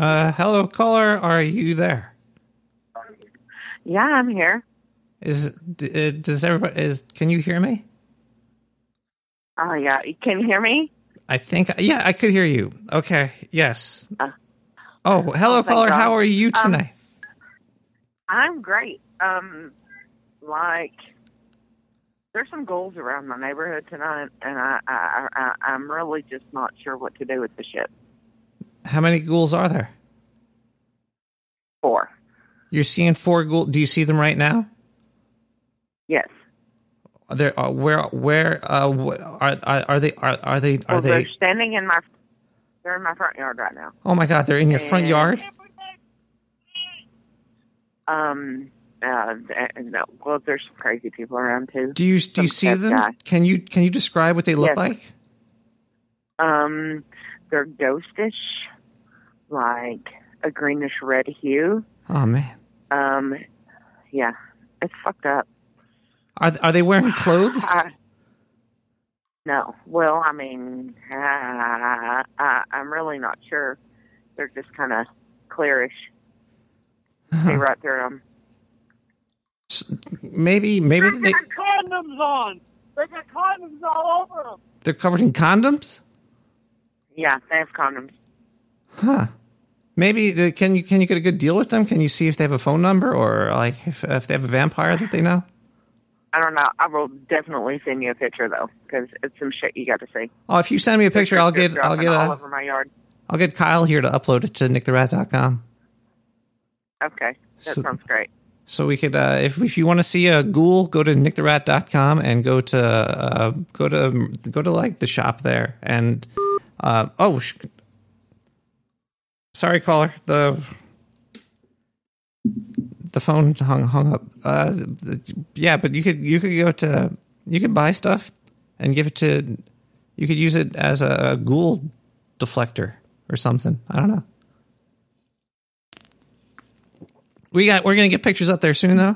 Uh, hello, caller. Are you there? Yeah, I'm here. Is d- uh, does everybody is? Can you hear me? Oh, yeah. Can you hear me? I think yeah, I could hear you. Okay. Yes. Uh, oh, hello, oh, caller. How are you Um, tonight? I'm great. Um, like, there's some goals around my neighborhood tonight, and I, I, I, I'm really just not sure what to do with the shit. How many ghouls are there? Four. You're seeing four ghouls. Do you see them right now? Yes. Are there uh, where where uh wh- are are, are they are, are they are well, they? they're standing in my, they're in my front yard right now. Oh my God! They're in your front yard. Um, uh, and, uh, well, there's some crazy people around too. Do you do you see them? guy. Can you can you describe what they look Yes. like? Um, they're ghostish, like a greenish red hue. Oh man, Um, yeah, it's fucked up. are are they wearing [SIGHS] clothes? I, No. Well, I mean, uh, I, I'm really not sure. They're just kind of clearish. See right through them. Maybe maybe they, got condoms on. They got condoms all over them. they're covered in condoms. Yeah, they have condoms. Huh. Maybe the, can you can you get a good deal with them? Can you see if they have a phone number or like if, if they have a vampire that they know? I don't know. I will definitely send you a picture though, because it's some shit you got to see. Oh, if you send me a picture, I'll get I'll get all over my yard. I'll get Kyle here to upload it to nicktherat.com. Okay, that So- sounds great. So we could, uh, if if you want to see a ghoul, go to nicktherat.com and go to uh, go to go to like the shop there and uh, oh, sh- sorry, caller, the the phone hung hung up. Uh, yeah, but you could you could go to you could buy stuff and give it to you could use it as a ghoul deflector or something. I don't know. We got. We're gonna get pictures up there soon, though.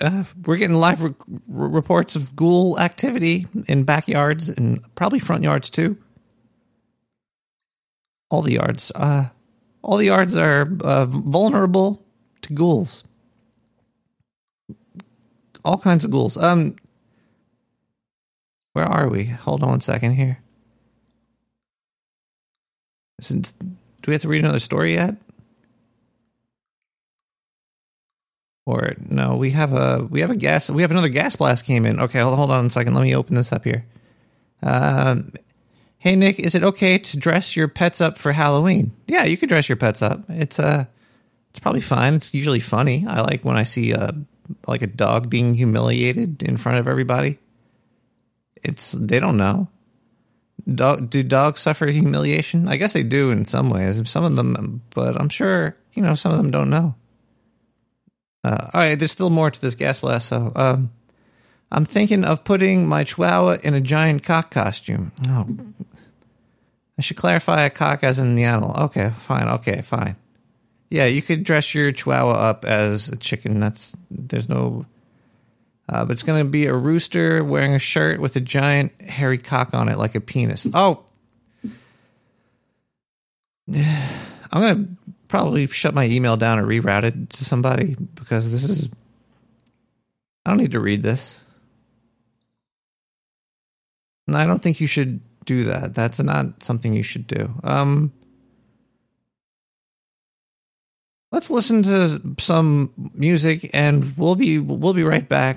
Uh, we're getting live re- re- reports of ghoul activity in backyards and probably front yards too. All the yards. Uh, all the yards are uh, vulnerable to ghouls. All kinds of ghouls. Um, where are we? Hold on one second here. Since, do we have to read another story yet? Or no, we have a we have a gas we have another gas blast came in. Okay, hold, hold on a second. Let me open this up here. Um, hey Nick, is it okay to dress your pets up for Halloween? Yeah, you can dress your pets up. It's uh it's probably fine. It's usually funny. I like when I see a like a dog being humiliated in front of everybody. It's they don't know. Dog, do dogs suffer humiliation? I guess they do in some ways. Some of them, but I'm sure you know some of them don't know. Uh, all right, there's still more to this gas blast. So, um, I'm thinking of putting my chihuahua in a giant cock costume. Oh, I should clarify a cock as in the animal. Okay, fine. Okay, fine. Yeah, you could dress your chihuahua up as a chicken. That's there's no. Uh, but it's going to be a rooster wearing a shirt with a giant hairy cock on it, like a penis. Oh, [SIGHS] I'm going to probably shut my email down or reroute it to somebody because this is. I don't need to read this. And I don't think you should do that. That's not something you should do. Um, let's listen to some music, and we'll be we'll be right back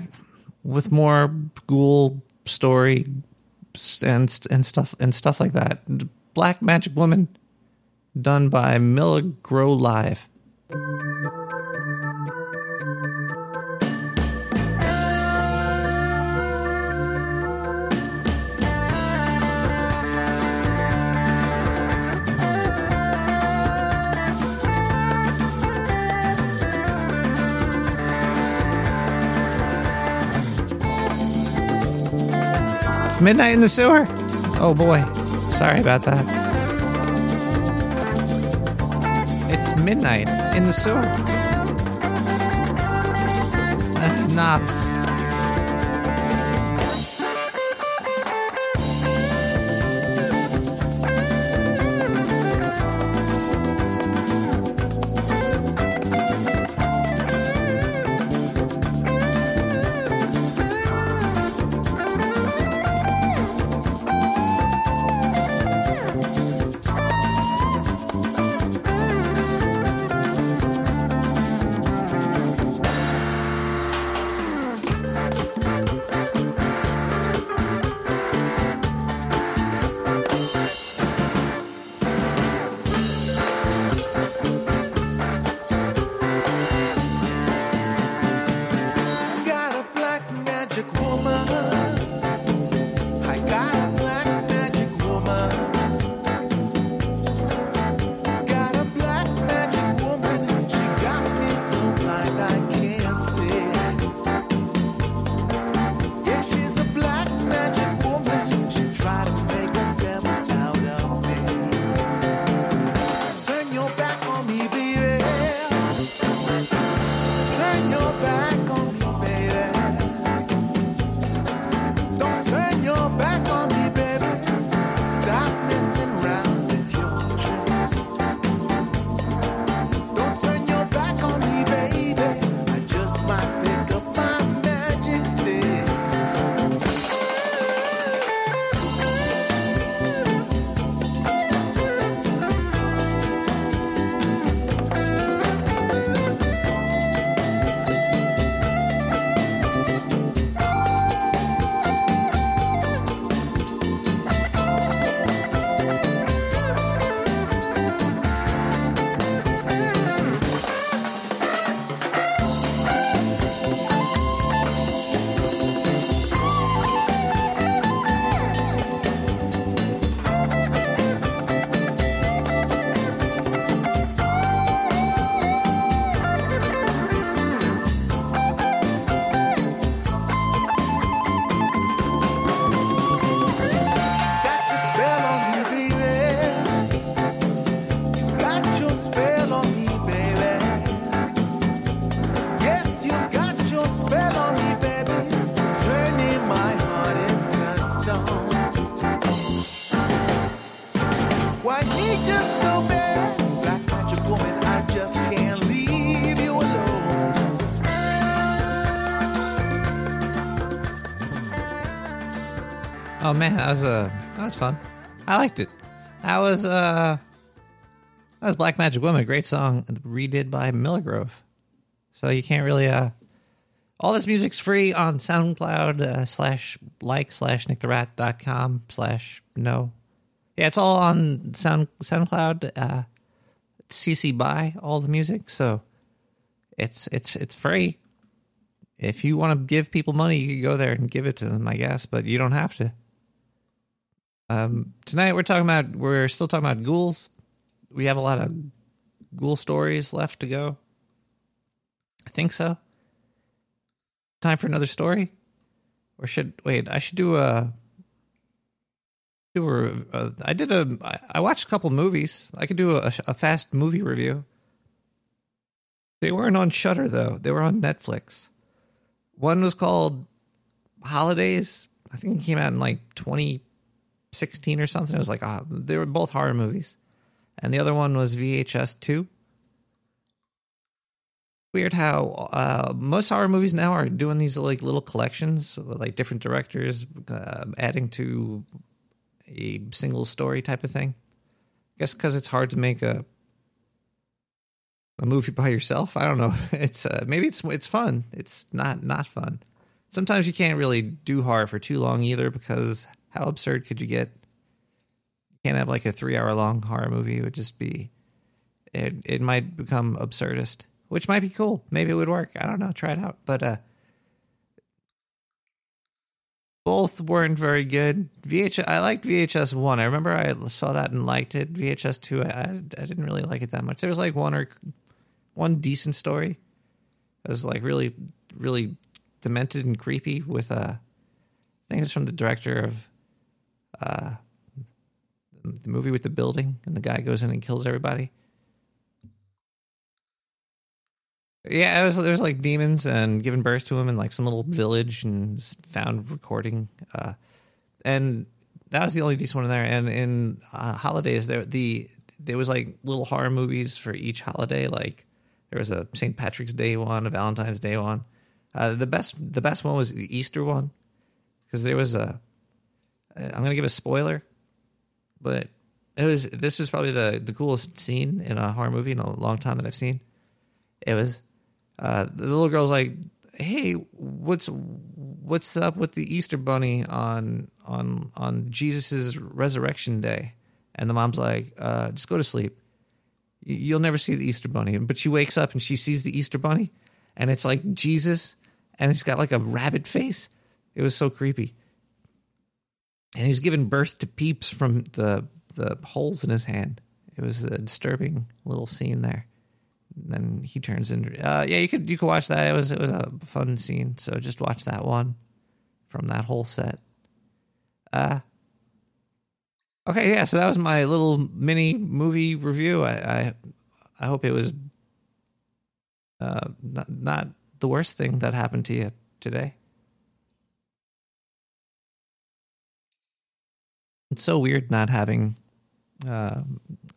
with more ghoul story and and stuff and stuff like that. Black Magic Woman, done by Miller Grow Live. Midnight in the sewer. Oh boy, sorry about that. It's midnight in the sewer. Uh, knobs. Man, that was uh, that was fun. I liked it. That was uh, that was Black Magic Woman, great song redid by Milligrove. So you can't really uh, all this music's free on SoundCloud uh, slash like slash nicktherat.com slash no. Yeah, it's all on Sound SoundCloud. Uh, CC by all the music, so it's it's it's free. If you want to give people money, you can go there and give it to them, I guess, but you don't have to. Um, tonight we're talking about we're still talking about ghouls. We have a lot of ghoul stories left to go. I think so. Time for another story, or should wait? I should do a do a. a I did a. I watched a couple movies. I could do a, a fast movie review. They weren't on Shudder though. They were on Netflix. One was called Holidays. I think it came out in like 2016 or something. It was like ah, they were both horror movies, and the other one was VHS two. Weird how uh, most horror movies now are doing these like little collections, with, like different directors uh, adding to a single story type of thing. I guess because it's hard to make a a movie by yourself. I don't know. [LAUGHS] It's uh, maybe it's it's fun. It's not not fun. Sometimes you can't really do horror for too long either because how absurd could you get? You can't have like a three hour long horror movie. It would just be it. It might become absurdist, which might be cool. Maybe it would work. I don't know. Try it out. But uh, both weren't very good. VHS. I liked VHS one. I remember I saw that and liked it. VHS two. I, I didn't really like it that much. There was like one or one decent story. It was like really really demented and creepy with uh I think it's from the director of uh the movie with the building and the guy goes in and kills everybody. Yeah, it was there was like demons and giving birth to him in like some little village and found recording. Uh, and that was the only decent one in there. And in uh, holidays, there the there was like little horror movies for each holiday. Like there was a St. Patrick's Day one, a Valentine's Day one. Uh, the best the best one was the Easter one because there was a. I'm gonna give a spoiler, but it was this was probably the the coolest scene in a horror movie in a long time that I've seen. It was uh, the little girl's like, "Hey, what's what's up with the Easter bunny on on on Jesus's resurrection day?" And the mom's like, uh, "Just go to sleep. You'll never see the Easter bunny." But she wakes up and she sees the Easter bunny, and it's like Jesus, and it's got like a rabbit face. It was so creepy. And he's giving birth to peeps from the the holes in his hand. It was a disturbing little scene there. Then he turns into uh, yeah you could you could watch that. It was it was a fun scene. So just watch that one from that whole set. Uh okay yeah so that was my little mini movie review. I i, I hope it was uh not, not the worst thing that happened to you today it's so weird not having uh,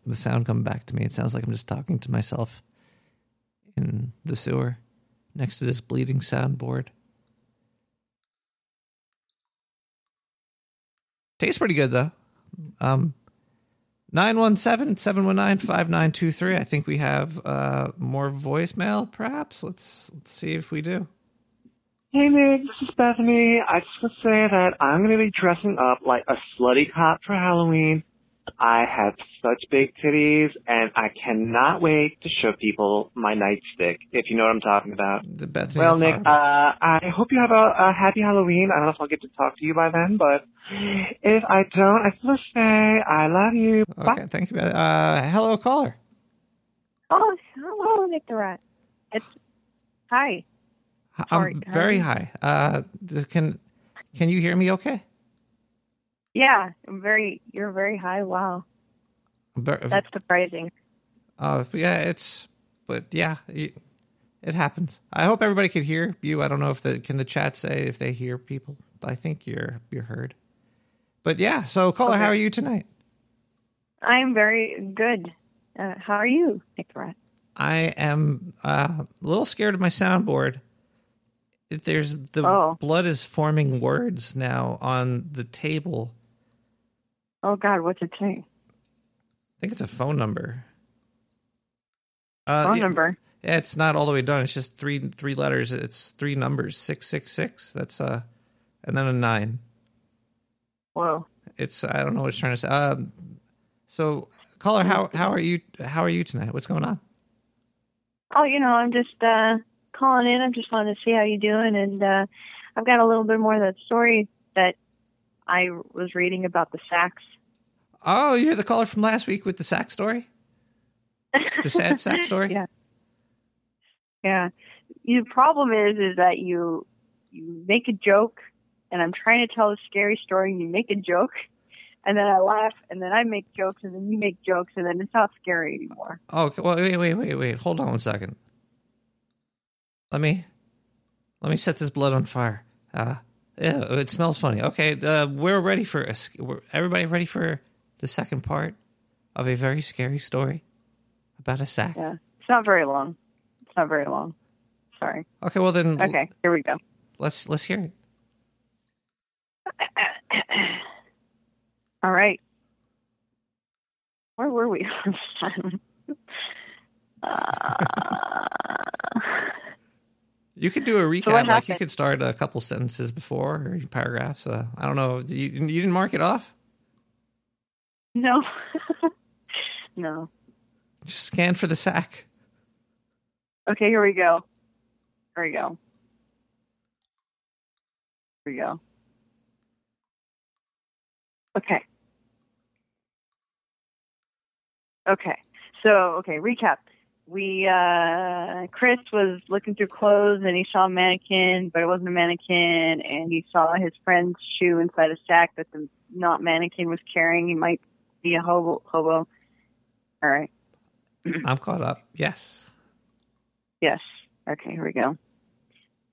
the sound come back to me. It sounds like I'm just talking to myself in the sewer next to this bleeding soundboard. Tastes pretty good though. Um 917-719-5923. I think we have uh more voicemail perhaps. Let's let's see if we do. Hey Nick, this is Bethany. I just want to say that I'm going to be dressing up like a slutty cop for Halloween. I have such big titties, and I cannot wait to show people my nightstick, if you know what I'm talking about. The Bethany, well, that's Nick, uh, I hope you have a, a happy Halloween. I don't know if I'll get to talk to you by then, but if I don't, I just want to say I love you. Okay, thank you. Uh hello caller. Oh, hello, Nick the Rat. It's hi. Sorry, I'm very high. Uh can can you hear me okay? Yeah, I'm very. You're very high. Wow, Ver- that's surprising. Uh, yeah, it's, but yeah, it, it happens. I hope everybody could hear you. I don't know if the can the chat say if they hear people. I think you're you're heard. But yeah, so caller, Okay. how are you tonight? I'm very good. Uh, how are you, Nick Rat? I am uh, a little scared of my soundboard. There's the Oh. blood is forming words now on the table. Oh God, what's it saying? I think it's a phone number. Uh, Phone yeah- number. Yeah, it's not all the way done. It's just three three letters. It's three numbers. Six six six. That's uh, and then a nine. Whoa. It's I don't know what it's trying to say. Um, so caller, how how are you? How are you tonight? What's going on? Oh, you know, I'm just uh calling in. I'm just wanting to see how you're doing, and uh I've got a little bit more of that story that I was reading about the sacks. Oh, you're the caller from last week with the sack story. The sad sack [LAUGHS] story. yeah. Yeah. The problem is, is that you you make a joke, and I'm trying to tell a scary story, and you make a joke, and then I laugh, and then I make jokes, and then you make jokes, and then it's not scary anymore. Oh, okay. Well, wait, wait, wait, wait. Hold on one second. Let me, let me set this blood on fire. Uh, yeah, it smells funny. Okay, uh, we're ready for a, we're, everybody ready for the second part of a very scary story about a sack. Yeah. It's not very long. It's not very long. Sorry. Okay, well then, Okay, here we go. let's let's hear it. [COUGHS] All right. Where were we [LAUGHS] last time? Uh, [LAUGHS] You could do a recap. So like you could start a couple sentences before or paragraphs. Uh, I don't know. You, you didn't mark it off. no. [LAUGHS] no. Just scan for the sack. Okay, here we go. Here we go. Here we go. Okay. Okay. So, okay, recap. We, uh, Chris was looking through clothes and he saw a mannequin, but it wasn't a mannequin, and he saw his friend's shoe inside a sack that the not mannequin was carrying. He might be a hobo. hobo. All right. [CLEARS THROAT] I'm caught up. Yes. Yes. Okay, here we go.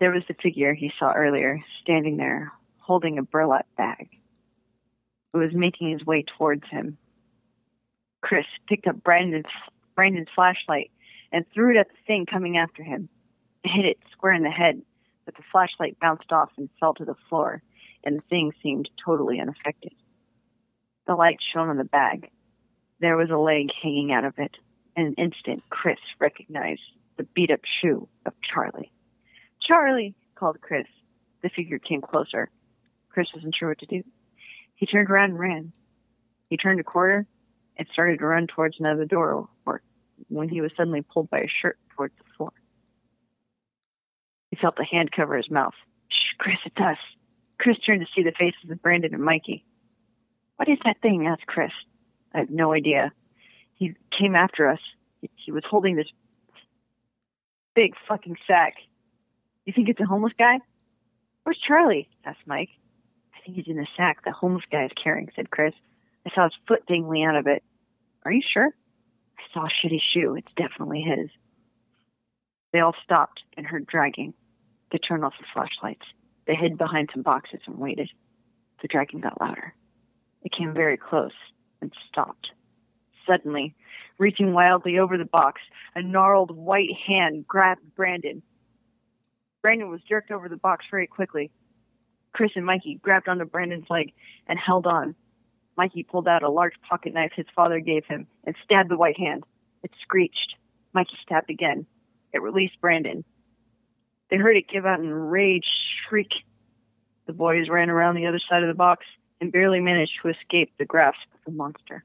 There was the figure he saw earlier, standing there, holding a burlap bag. It was making his way towards him. Chris picked up Brandon's Brandon's flashlight and threw it at the thing coming after him. It hit it square in the head, but the flashlight bounced off and fell to the floor, and the thing seemed totally unaffected. The light shone on the bag. There was a leg hanging out of it. In an instant, Chris recognized the beat up shoe of Charlie. Charlie, called Chris. The figure came closer. Chris wasn't sure what to do. He turned around and ran. He turned a corner and started to run towards another door or when he was suddenly pulled by a shirt towards the floor. He felt a hand cover his mouth. Shh, Chris, it's us. Chris turned to see the faces of Brandon and Mikey. What is that thing? asked Chris. I have no idea. He came after us. He, he was holding this big fucking sack. You think it's a homeless guy? Where's Charlie? asked Mike. I think he's in the sack the homeless guy is carrying, said Chris. I saw his foot dangling out of it. Are you sure? Saw shitty shoe. It's definitely his. They all stopped and heard dragging. They turned off the flashlights. They hid behind some boxes and waited. The dragging got louder. It came very close and stopped. Suddenly, reaching wildly over the box, a gnarled white hand grabbed Brandon. Brandon was jerked over the box very quickly. Chris and Mikey grabbed onto Brandon's leg and held on. Mikey pulled out a large pocket knife his father gave him and stabbed the white hand. It screeched. Mikey stabbed again. It released Brandon. They heard it give out an enraged shriek. The boys ran around the other side of the box and barely managed to escape the grasp of the monster.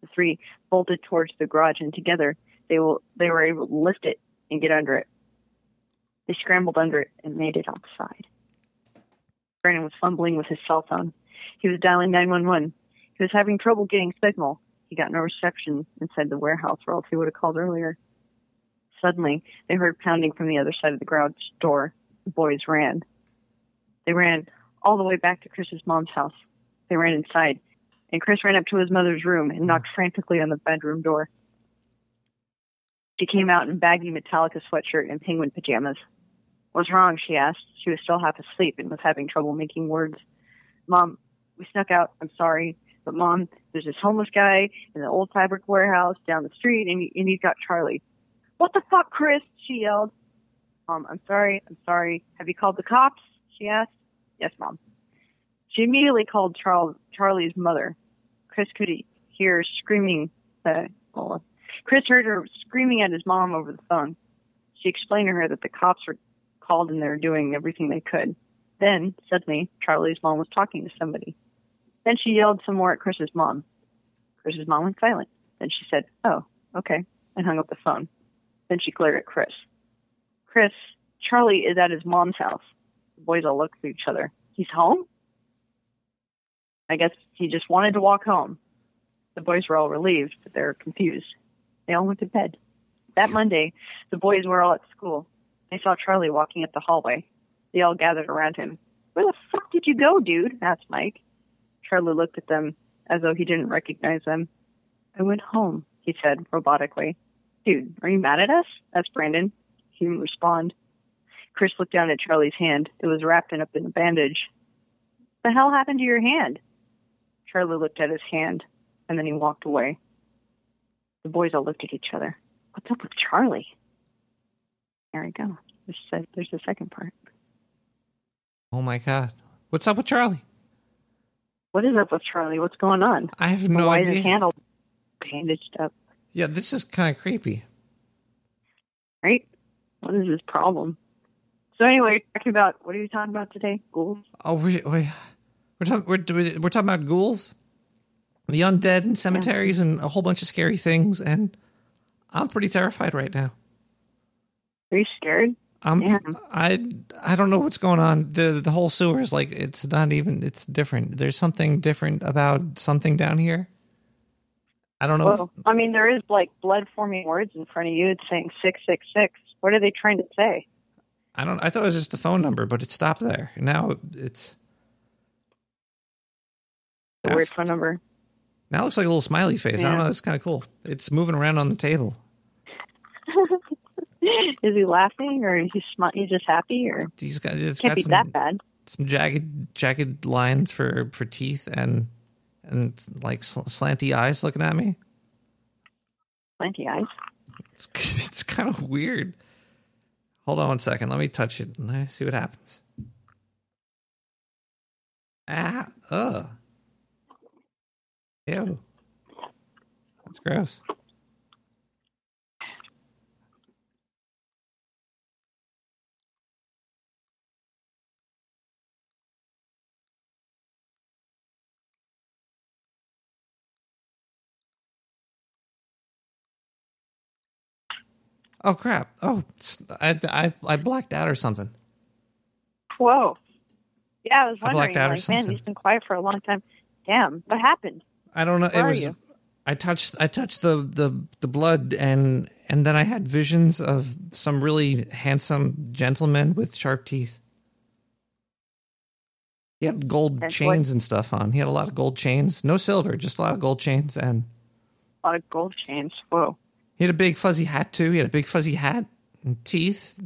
The three bolted towards the garage and together they will they were able to lift it and get under it. They scrambled under it and made it outside. Brandon was fumbling with his cell phone. He was dialing 911. Was having trouble getting signal. He got no reception inside the warehouse, or else he would have called earlier. Suddenly, they heard pounding from the other side of the garage door. The boys ran. They ran all the way back to Chris's mom's house. They ran inside, and Chris ran up to his mother's room and knocked frantically on the bedroom door. She came out in baggy Metallica sweatshirt and penguin pajamas. What's wrong? she asked. She was still half asleep and was having trouble making words. Mom, we snuck out. I'm sorry. But mom, there's this homeless guy in the old fabric warehouse down the street and, he, and he's got Charlie. What the fuck, Chris? She yelled. Mom, I'm sorry. I'm sorry. Have you called the cops? She asked. Yes, Mom. She immediately called Charles, Charlie's mother. Chris could hear screaming. Uh, well, Chris heard her screaming at his mom over the phone. She explained to her that the cops were called and they were doing everything they could. Then, suddenly, Charlie's mom was talking to somebody. Then she yelled some more at Chris's mom. Chris's mom went silent. Then she said, Oh, okay, and hung up the phone. Then she glared at Chris. Chris, Charlie is at his mom's house. The boys all looked at each other. He's home? I guess he just wanted to walk home. The boys were all relieved, but they were confused. They all went to bed. That Monday, the boys were all at school. They saw Charlie walking up the hallway. They all gathered around him. Where the fuck did you go, dude? asked Mike. Charlie looked at them as though he didn't recognize them. I went home, he said robotically. Dude, are you mad at us? asked Brandon. He didn't respond. Chris looked down at Charlie's hand. It was wrapped up in a bandage. What the hell happened to your hand? Charlie looked at his hand, and then he walked away. The boys all looked at each other. What's up with Charlie? There we go. There's, a- there's the second part. Oh my god. What's up with Charlie? What is up with Charlie? What's going on? I have no Why is idea. his hand all bandaged up? Yeah, this is kind of creepy. Right? What is his problem? So anyway, talking about what are you talking about today? Ghouls? Oh, we, we, we're talking we're, we're talking about ghouls, the undead and cemeteries, and a whole bunch of scary things. And I'm pretty terrified right now. Are you scared? I'm I I don't know what's going on. the The whole sewer is like it's not even. It's different. There's something different about something down here. I don't know. if- I mean, there is like blood forming words in front of you. It's saying six six six. What are they trying to say? I don't. I thought it was just a phone number, but it stopped there. Now it's The now weird phone number. now it looks like a little smiley face. I don't know. It's kind of cool. It's moving around on the table. [LAUGHS] is he laughing or is he smi- He's just happy or He's got. It's can't got be some, that bad. some jagged jagged lines for for teeth and and like sl- slanty eyes looking at me. Plenty eyes. It's, [LAUGHS] it's kind of weird. Hold on one second. Let me touch it and let me see what happens. Ah, ugh. Ew. That's gross. Oh crap! Oh, I, I I blacked out or something. Whoa. Yeah, I was wondering. I blacked out or like, man, something. he's been quiet for a long time. Damn, what happened? I don't know. Where it are was. you? I touched. I touched the, the the blood, and and then I had visions of some really handsome gentleman with sharp teeth. He had gold chains and stuff on. He had a lot of gold chains, no silver, just a lot of gold chains, and A lot of gold chains. Whoa. He had a big fuzzy hat too. He had a big fuzzy hat and teeth.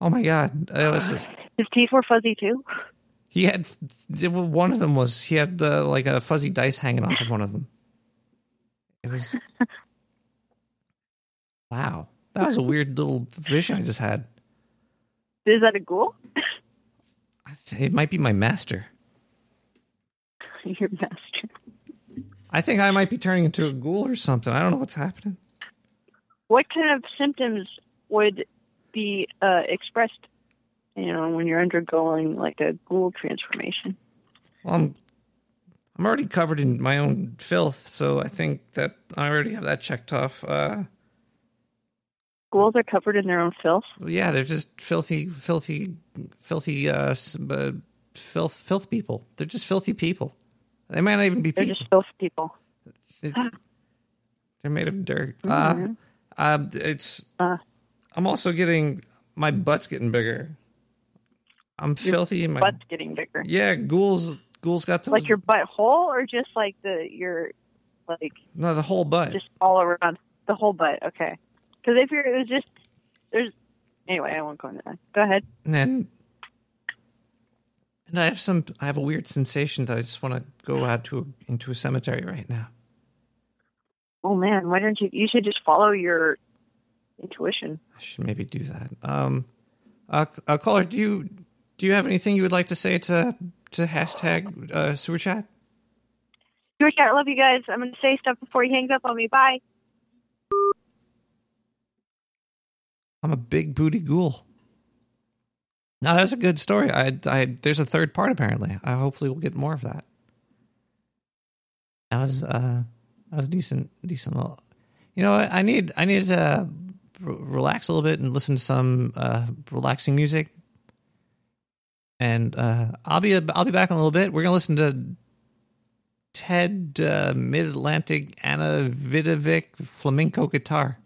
Oh my god! It was just, [GASPS] His teeth were fuzzy too. he had one of them was he had uh, like a fuzzy dice hanging off of one of them. It was [LAUGHS] wow. That was a weird little vision I just had. Is that a ghoul? It might be my master. [LAUGHS] Your master. I think I might be turning into a ghoul or something. I don't know what's happening. What kind of symptoms would be uh, expressed, you know, when you're undergoing like a ghoul transformation? Well, I'm I'm already covered in my own filth, so I think that I already have that checked off. Uh, Ghouls are covered in their own filth. yeah, they're just filthy, filthy, filthy, uh, uh, filth, filth people. They're just filthy people. They might not even be They're people. just filth people. [GASPS] They're made of dirt. Mhm. Uh, uh, it's. I'm also getting my butt's getting bigger. I'm filthy. My butt's getting bigger. yeah, ghouls. Ghouls got those. Like your butt hole, or just like the your like no, the whole butt. just all around the whole butt? Okay. Because if you're, it was just there's anyway. I won't go into that. Go ahead. And then, and I have some. I have a weird sensation that I just want to go out to a, into a cemetery right now. Oh man, why don't you? You should just follow your intuition. I should maybe do that. Um, uh, uh, caller, do you do you have anything you would like to say to to hashtag uh, sewer chat? George, I love you guys. I'm going to say stuff before he hangs up on me. Bye. I'm a big booty ghoul. No, that's a good story. I, I, there's a third part apparently. I hopefully we'll get more of that. That was, uh, that was decent, decent. Little, you know. I need, I need to r- relax a little bit and listen to some uh, relaxing music. And uh, I'll be, I'll be back in a little bit. We're gonna listen to Ted uh, Mid Atlantic Anna Vidovic flamenco guitar.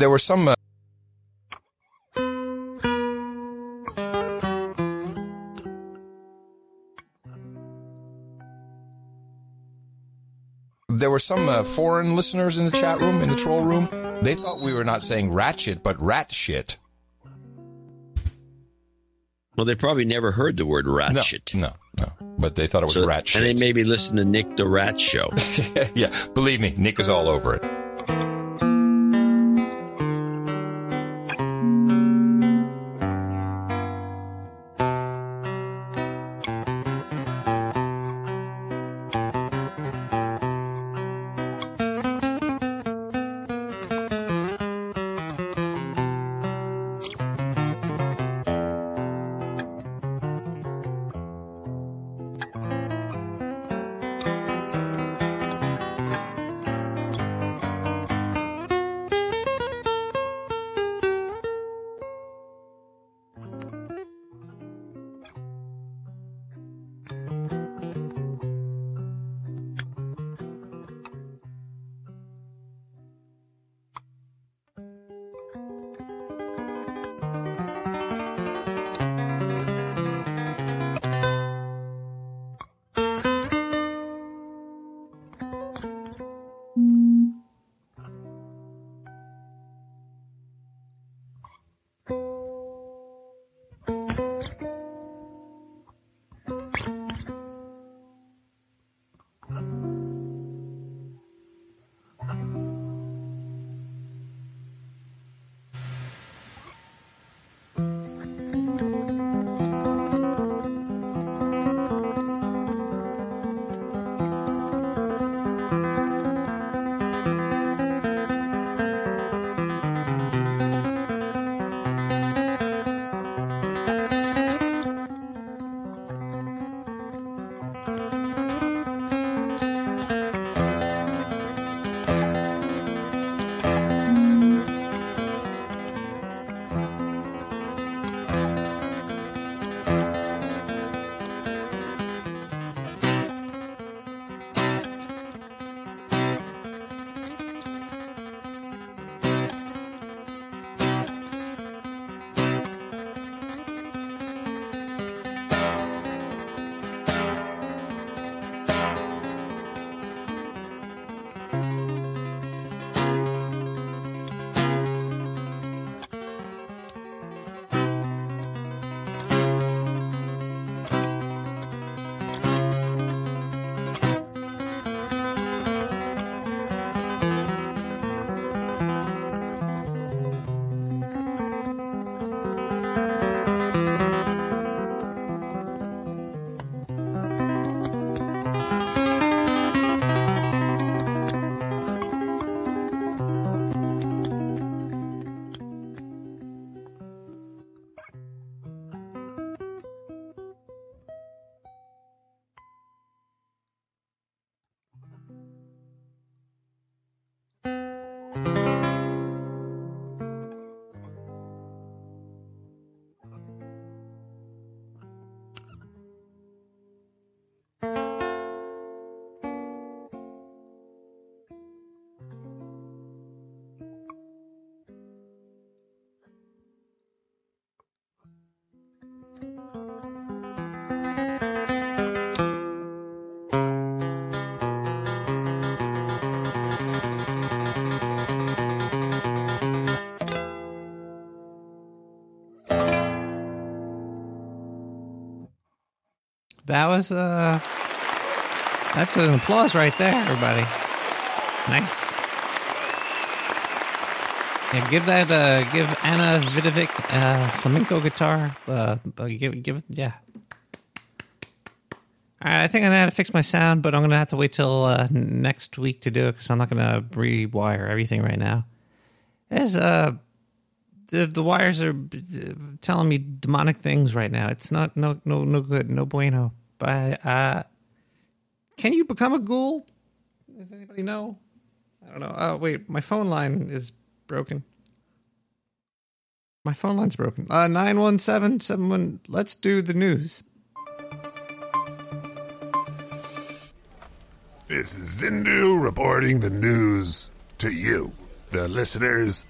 There were some. Uh, there were some uh, foreign listeners in the chat room, in the troll room. They thought we were not saying ratchet, but rat shit. Well, they probably never heard the word ratchet. No, no, no. But they thought it was So- rat shit. And they maybe listened to Nick the Rat Show. [LAUGHS] yeah, believe me, Nick is all over it. That was uh that's an applause right there, everybody. Nice. Yeah, give that uh give Anna Vidovic uh flamenco guitar. Uh, uh give give yeah. All right, I think I'm gonna have to fix my sound, but I'm gonna have to wait till uh, next week to do it because I'm not gonna rewire everything right now. As uh, the the wires are uh, telling me demonic things right now. It's not no no no good, no bueno. But uh, can you become a ghoul? Does anybody know? I don't know. Oh wait, my phone line is broken. My phone line's broken. Uh, nine one seven seven one. Let's do the news. This is Zindu reporting the news to you, the listeners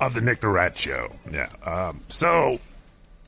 of the Nick the Rat Show. Yeah. Um, so,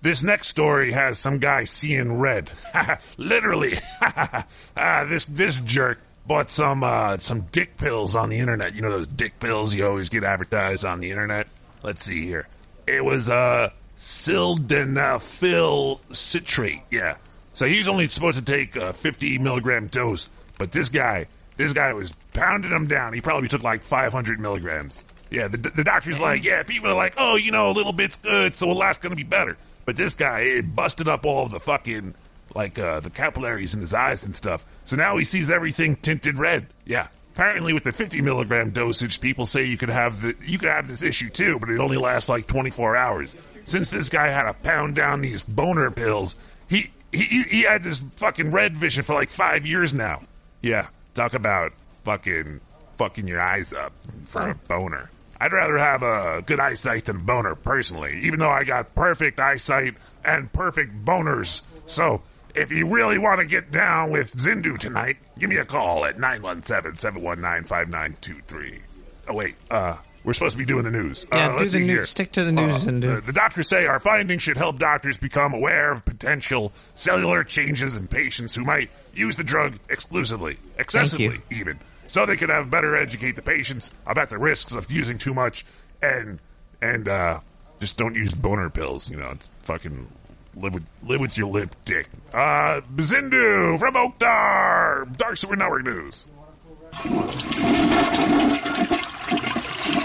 this next story has some guy seeing red. [LAUGHS] Literally. [LAUGHS] ah, this this jerk bought some uh, some dick pills on the internet. You know those dick pills you always get advertised on the internet. Let's see here. It was uh, sildenafil citrate. Yeah. So he's only supposed to take a 50 milligram dose, but this guy, this guy was pounding him down. He probably took like 500 milligrams. Yeah, the, the doctor's like, yeah, people are like, oh, you know, a little bit's good, so a lot's gonna be better. But this guy, it busted up all the fucking, like, uh, the capillaries in his eyes and stuff. So now he sees everything tinted red. Yeah. Apparently, with the 50 milligram dosage, people say you could have the you could have this issue too, but it only lasts like 24 hours. Since this guy had to pound down these boner pills, he he he had this fucking red vision for like five years now. Yeah, talk about fucking fucking your eyes up for a boner. I'd rather have a good eyesight than a boner, personally, even though I got perfect eyesight and perfect boners. So, if you really want to get down with Zindu tonight, give me a call at 917-719-5923. Oh, wait, uh, we're supposed to be doing the news. Yeah, uh, do the news. Stick to the news Uh, and do- the, the doctors say our findings should help doctors become aware of potential cellular changes in patients who might use the drug exclusively, excessively, even, so they could have better educate the patients about the risks of using too much and and uh, just don't use boner pills. You know, it's fucking live with live with your lip dick. Uh, Zindu from Oakdar, Dark Super Network News.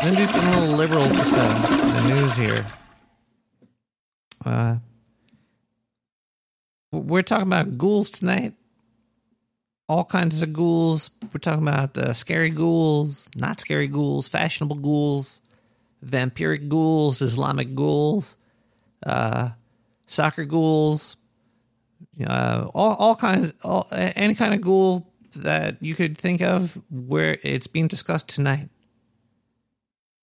Zindu's getting a little liberal with the, the news here. Uh, we're talking about ghouls tonight. All kinds of ghouls. We're talking about uh, scary ghouls, not scary ghouls, fashionable ghouls, vampiric ghouls, Islamic ghouls, uh, soccer ghouls, uh, all all kinds, all, any kind of ghoul that you could think of where it's being discussed tonight.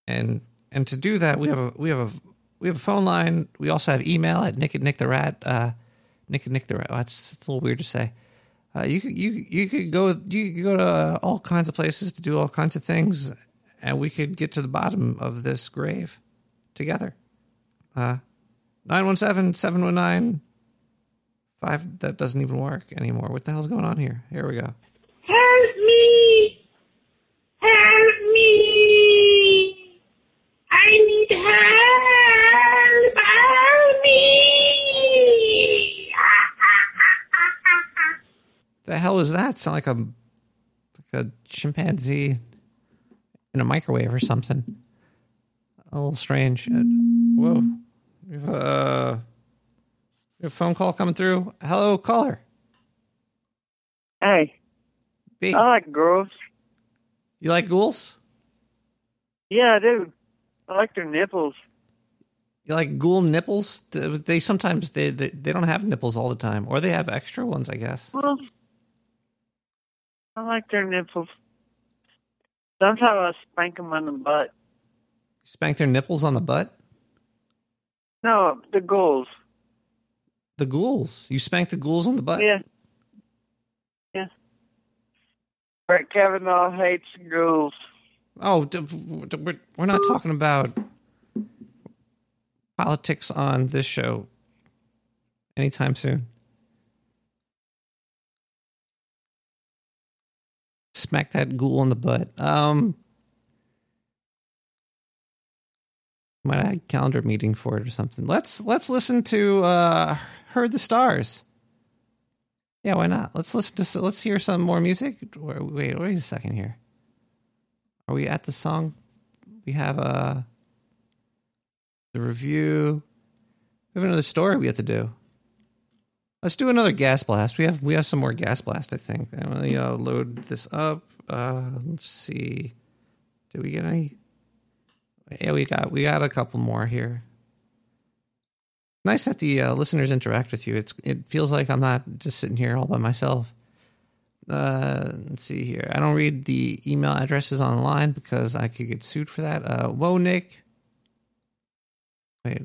And and to do that we have a we have a we have a phone line. We also have email at nick and nick the rat uh nick and nick the rat. Oh, it's, it's a little weird to say uh, you could you you could go you could go to all kinds of places to do all kinds of things and we could get to the bottom of this grave together. Uh 917-719 5 that doesn't even work anymore. What the hell's going on here? Here we go hell is that? Sound like a like a chimpanzee in a microwave or something. A little strange. Uh, Whoa, we have a, we have a phone call coming through. Hello, caller. Hey. B. I like girls. You like ghouls? Yeah, I do. I like their nipples. You like ghoul nipples? They sometimes they, they they don't have nipples all the time, or they have extra ones, I guess. Well, I like their nipples. Sometimes I spank them on the butt. Spank their nipples on the butt. No, the ghouls. The ghouls. You spank the ghouls on the butt. Yeah. Yeah. Brett Kavanaugh hates ghouls. Oh, d- d- we're we're not talking about politics on this show anytime soon. Smack that ghoul in the butt. Um, might have a calendar meeting for it or something. Let's let's listen to uh, "Heard the Stars." Yeah, why not? Let's listen to. Let's hear some more music. Wait, wait, a second here. Are we at the song? We have uh the review. We have another story we have to do. Let's do another gas blast. We have we have some more gas blast. I think. I'm gonna uh, load this up. Uh, let's see. Did we get any? Yeah, we got we got a couple more here. Nice that the uh, listeners interact with you. It's it feels like I'm not just sitting here all by myself. Uh, let's see here. I don't read the email addresses online because I could get sued for that. Uh, whoa, Nick. Wait.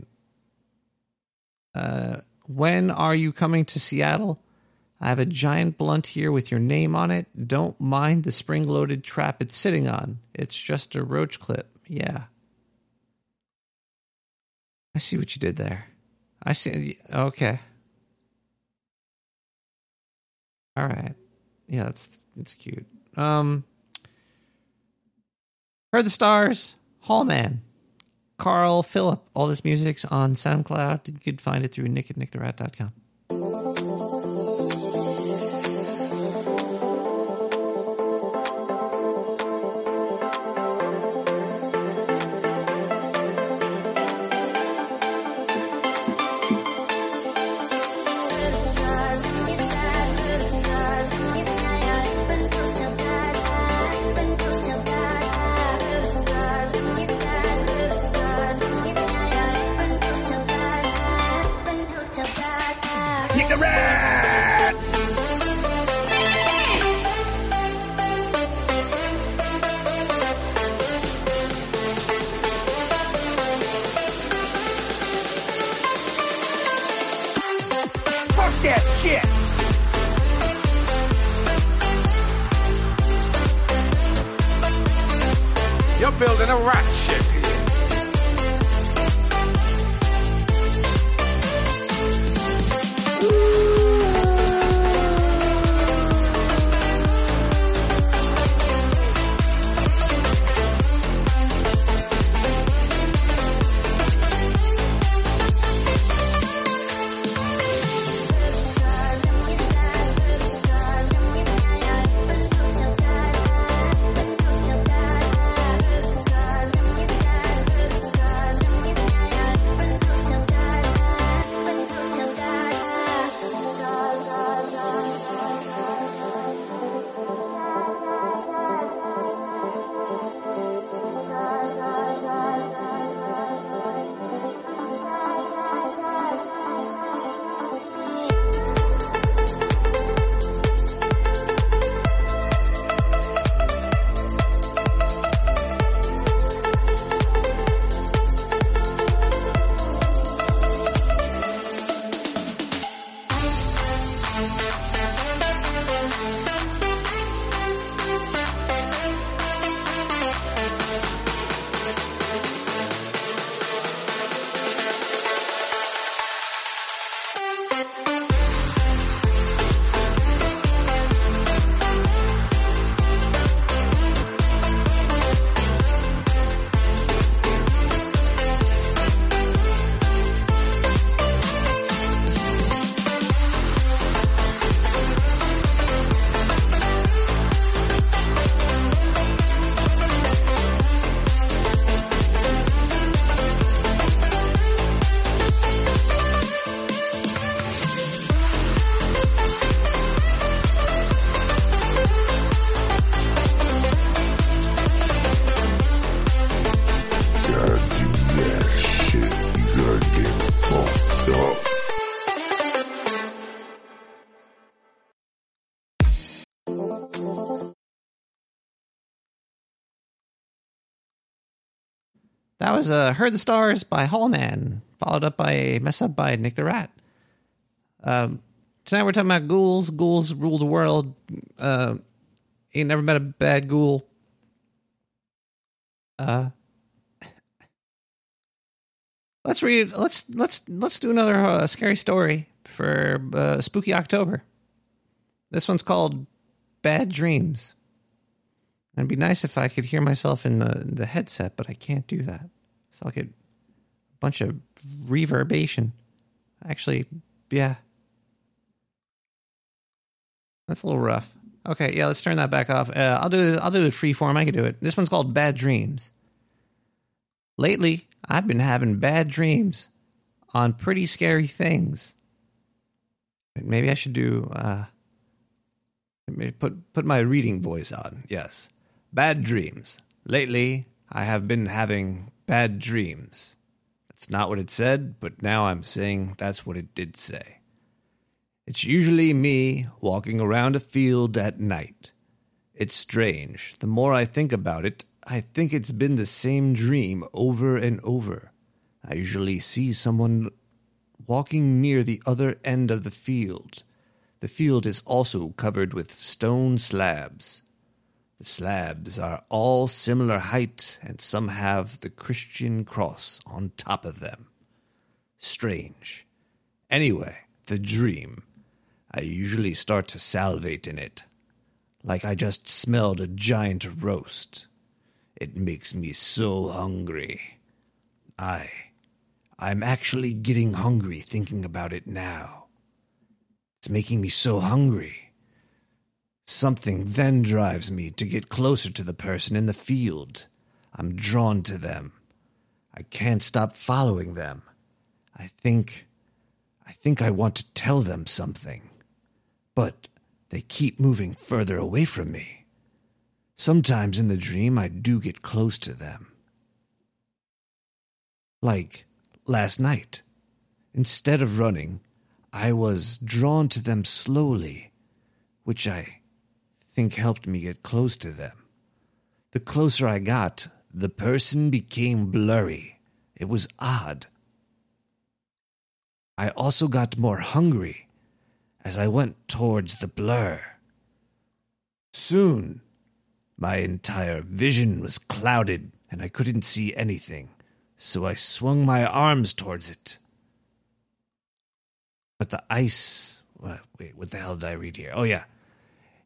Uh, when are you coming to Seattle? I have a giant blunt here with your name on it. Don't mind the spring loaded trap it's sitting on. It's just a roach clip. Yeah. I see what you did there. I see. Okay. All right. Yeah, that's it's cute. Um, heard the stars. Hallman. Carl Philip. All this music's on SoundCloud. You could find it through nick at nicktherat.com. shit! You're building a rat ship was uh, Heard the Stars by Hallman, followed up by a Mess Up by Nick the Rat. Um, tonight we're talking about ghouls. Ghouls rule the world. Uh, ain't never met a bad ghoul. Uh, [LAUGHS] let's read. Let's let's let's do another uh, scary story for uh, Spooky October. This one's called Bad Dreams. It'd be nice if I could hear myself in the the headset, but I can't do that. I'll get a bunch of reverbation. Actually, yeah. That's a little rough. Okay, yeah, let's turn that back off. Uh, I'll do it. I'll do it free form. I can do it. This one's called Bad Dreams. Lately, I've been having bad dreams on pretty scary things. Maybe I should do. Uh, put put my reading voice on. Yes, bad dreams. Lately, I have been having bad dreams. That's not what it said, but now I'm saying that's what it did say. It's usually me walking around a field at night. It's strange. The more I think about it, I think it's been the same dream over and over. I usually see someone walking near the other end of the field. The field is also covered with stone slabs. The slabs are all similar height, and some have the Christian cross on top of them. Strange. Anyway, the dream. I usually start to salivate in it, like I just smelled a giant roast. It makes me so hungry. I. I'm actually getting hungry thinking about it now. It's making me so hungry. Something then drives me to get closer to the person in the field. I'm drawn to them. I can't stop following them. I think. I think I want to tell them something. But they keep moving further away from me. Sometimes in the dream, I do get close to them. Like last night. Instead of running, I was drawn to them slowly, which I think helped me get close to them. The closer I got, the person became blurry. It was odd. I also got more hungry as I went towards the blur. Soon, my entire vision was clouded and I couldn't see anything, so I swung my arms towards it. But the ice. Wait, what the hell did I read here? Oh, yeah.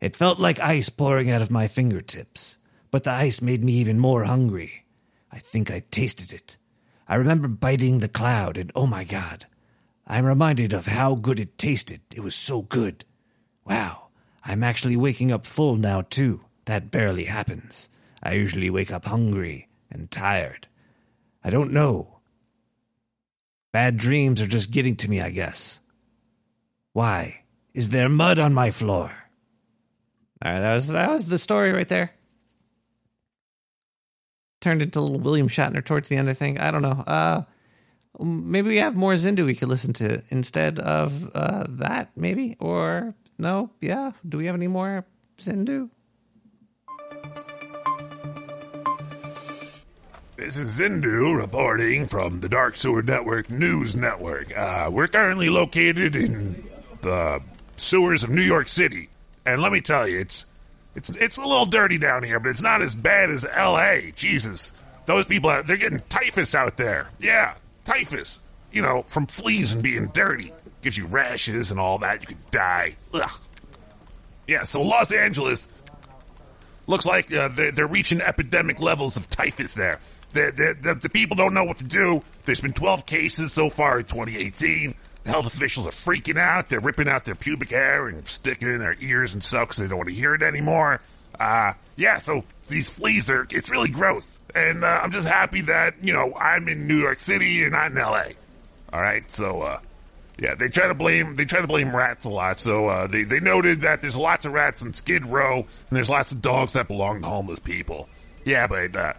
It felt like ice pouring out of my fingertips, but the ice made me even more hungry. I think I tasted it. I remember biting the cloud, and oh my god, I'm reminded of how good it tasted. It was so good. Wow, I'm actually waking up full now, too. That barely happens. I usually wake up hungry and tired. I don't know. Bad dreams are just getting to me, I guess. Why? Is there mud on my floor? All right, that was that was the story right there. Turned into little William Shatner towards the end, I think. I don't know. Uh, maybe we have more Zindu we could listen to instead of uh, that, maybe? Or no? Yeah. Do we have any more Zindu? This is Zindu reporting from the Dark Sewer Network News Network. Uh, we're currently located in the sewers of New York City, and let me tell you, it's it's it's a little dirty down here, but it's not as bad as L.A. Jesus, those people they're getting typhus out there. Yeah, typhus. You know, from fleas and being dirty. Gives you rashes and all that. You could die. Ugh. Yeah, so Los Angeles looks like uh, they're, they're reaching epidemic levels of typhus there. The, the, the, the people don't know what to do. There's been 12 cases so far in 2018. Health officials are freaking out. They're ripping out their pubic hair and sticking it in their ears and stuff because they don't want to hear it anymore. Uh, yeah, so these fleas are, it's really gross. And uh, I'm just happy that, you know, I'm in New York City and not in LA. All right, so, uh, yeah, they try to blame they try to blame rats a lot. So uh, they they noted that there's lots of rats in Skid Row, and there's lots of dogs that belong to homeless people. Yeah, but uh,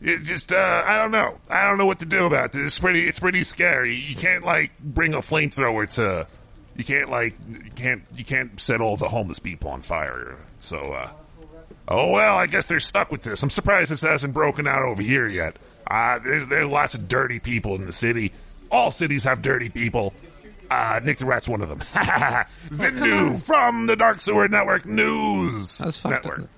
it just uh, I don't know. I don't know what to do about this. It's pretty it's pretty scary. You can't like bring a flamethrower to. You can't like you can't you can't set all the homeless people on fire. So uh, oh well, I guess they're stuck with this. I'm surprised this hasn't broken out over here yet. Uh, there's there's lots of dirty people in the city. All cities have dirty people. Uh, Nick the Rat's one of them. [LAUGHS] Zindu from the Dark Sewer Network News That's fucked Network.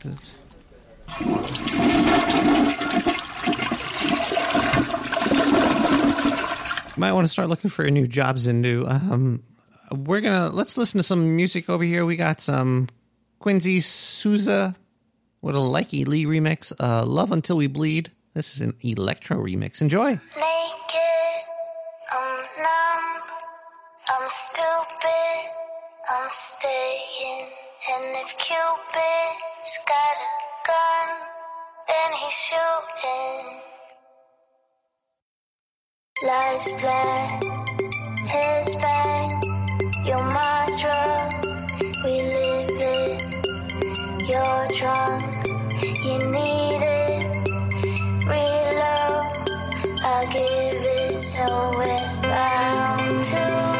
Might want to start looking for a new job, Zindu. Um, we're gonna let's listen to some music over here. We got some Quincy Souza with a Likey Lee remix. Uh, Love Until We Bleed. This is an electro remix. Enjoy. Naked, I'm numb, I'm stupid, I'm staying And if Cupid's got a gun, then he's shooting. Lights black, heads bang. You're my drug, we live it. You're drunk, you need it. Reload, I'll give it. So we're bound to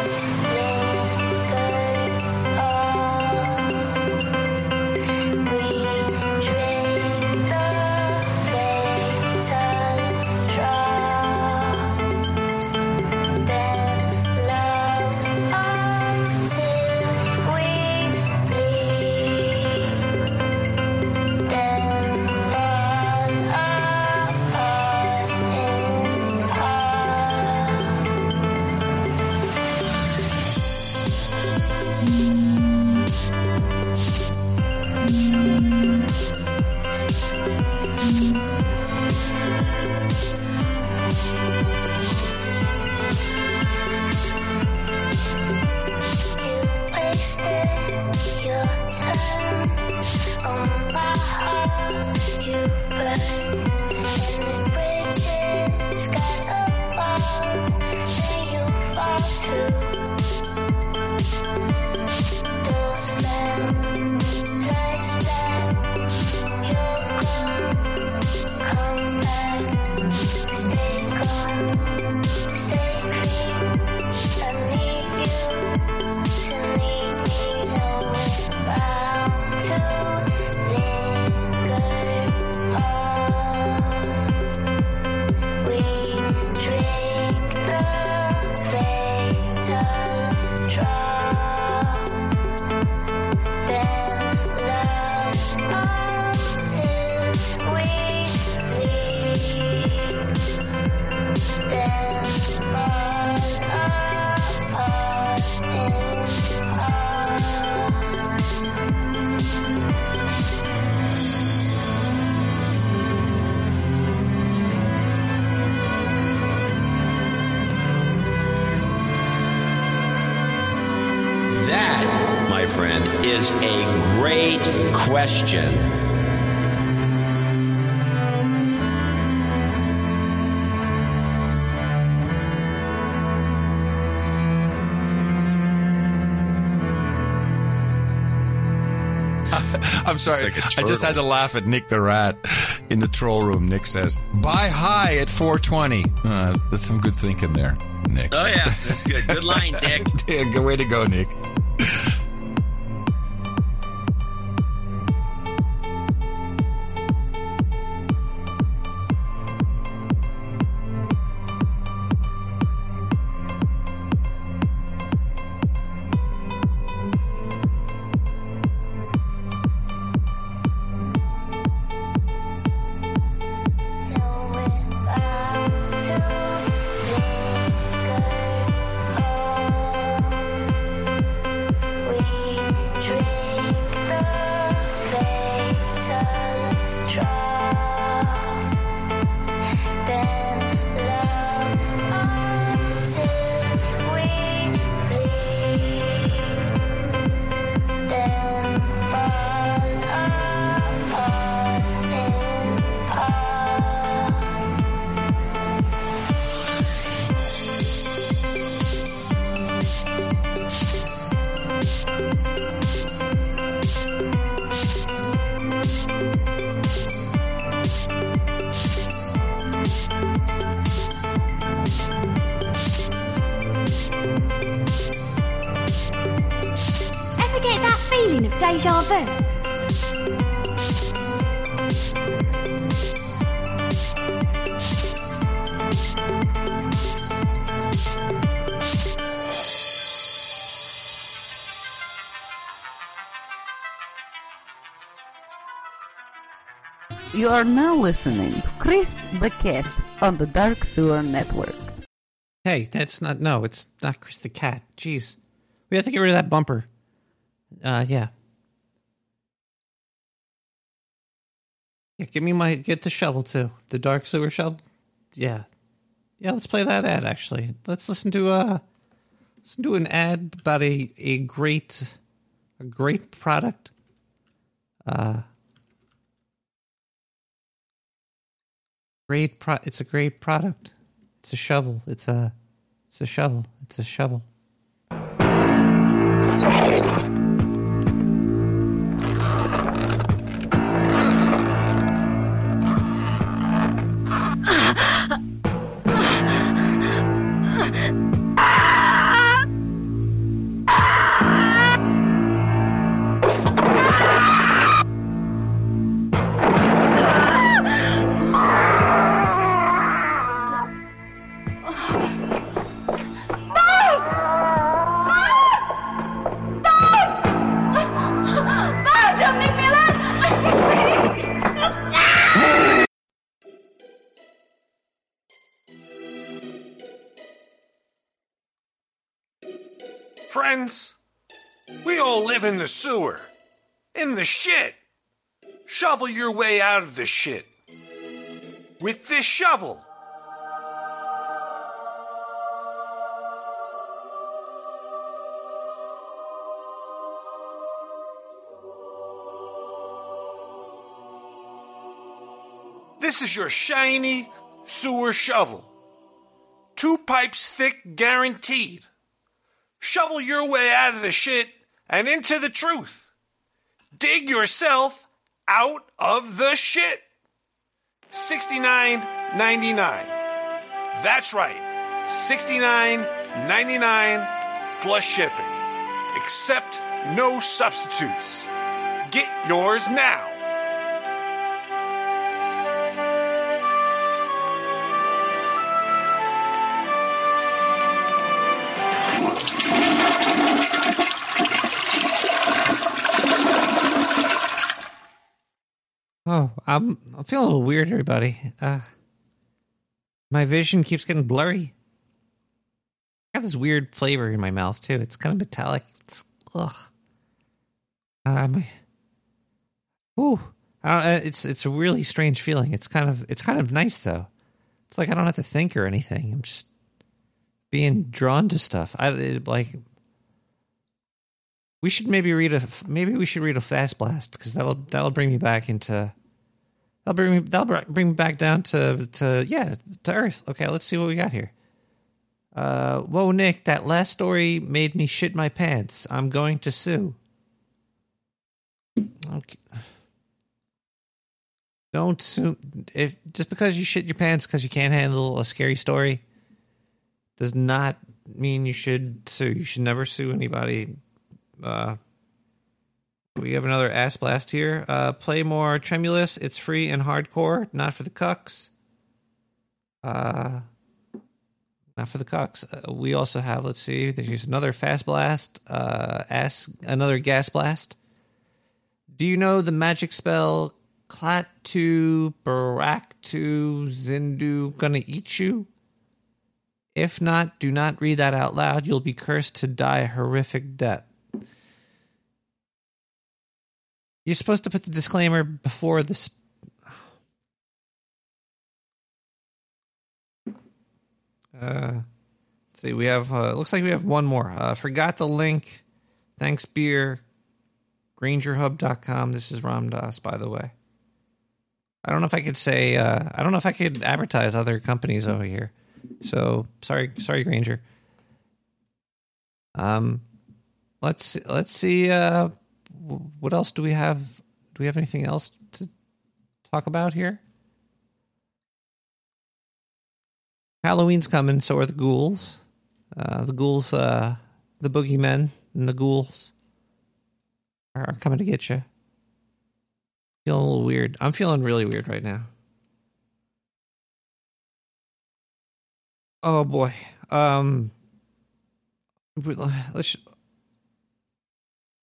question. [LAUGHS] I'm sorry. It's like a I just had to laugh at Nick the Rat in the troll room. Nick says, "Buy high at 420." Uh, that's some good thinking there, Nick. Oh yeah, that's good. Good line, [LAUGHS] Dick. yeah, good way to go, Nick. Listening Chris Beckett on the Dark Sewer Network. Hey, that's not. No, it's not Chris the Cat. Jeez. We have to get rid of that bumper. Uh, yeah. Yeah, give me my. Get the shovel too. The Dark Sewer shovel. Yeah. Yeah, let's play that ad actually. Let's listen to uh listen to an ad about a, a great a great product Uh, great pro. It's a great product. It's a shovel. It's a. It's a shovel. It's a shovel. Friends, we all live in the sewer. In the shit. Shovel your way out of the shit. With this shovel. This is your shiny sewer shovel. Two pipes thick, guaranteed. Shovel your way out of the shit and into the truth. Dig yourself out of the shit. 69.99. That's right. 69.99 plus shipping. Accept no substitutes. Get yours now. I'm I'm feeling a little weird, everybody. Uh, my vision keeps getting blurry. I got this weird flavor in my mouth too. It's kind of metallic. It's ugh. My, ooh, uh, it's it's a really strange feeling. It's kind of it's kind of nice though. It's like I don't have to think or anything. I'm just being drawn to stuff. I it, like. We should maybe read a maybe we should read a fast blast because that'll that'll bring me back into that'll bring me that'll bring me back down to to yeah to Earth. Okay, let's see what we got here. Uh, whoa, Nick, that last story made me shit my pants. I'm going to sue. Okay. Don't sue if just because you shit your pants because you can't handle a scary story does not mean you should sue. You should never sue anybody. Uh, we have another ass blast here. Uh, play more tremulous. It's free and hardcore, not for the cucks. Uh, not for the cucks. Uh, we also have. Let's see. There's another fast blast. Uh, ass another gas blast. Do you know the magic spell Klaatu Baraktu Zindu gonna eat you? If not, do not read that out loud. You'll be cursed to die horrific death. You're supposed to put the disclaimer before this. Uh, let's see. We have. Uh, looks like we have one more. Uh, forgot the link. Thanks, beer. GrangerHub.com. This is Ramdas, by the way. I don't know if I could say. Uh, I don't know if I could advertise other companies over here. So sorry, sorry, Granger. Um, let's let's see. Uh, what else do we have? Do we have anything else to talk about here? Halloween's coming, so are the ghouls. Uh, the ghouls, uh, the boogeymen, and the ghouls are, coming to get you. Feeling a little weird. I'm feeling really weird right now. Oh boy. Um. Let's.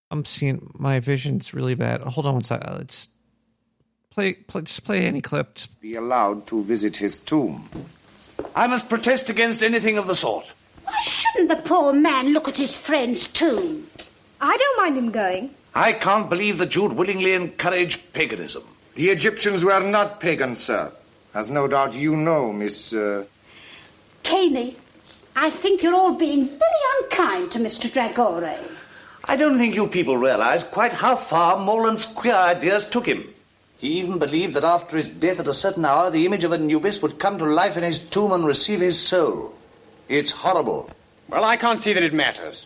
I'm seeing my vision's really bad. Hold on one second. Let's play. play just play any clip. Be allowed to visit his tomb. I must protest against anything of the sort. Why shouldn't the poor man look at his friend's tomb? I don't mind him going. I can't believe that you'd willingly encourage paganism. The Egyptians were not pagans, sir. As no doubt you know, Miss. Uh... Caney, I think you're all being very unkind to Mr. Dragore. I don't think you people realize quite how far Morland's queer ideas took him. He even believed that after his death at a certain hour, the image of Anubis would come to life in his tomb and receive his soul. It's horrible. Well, I can't see that it matters.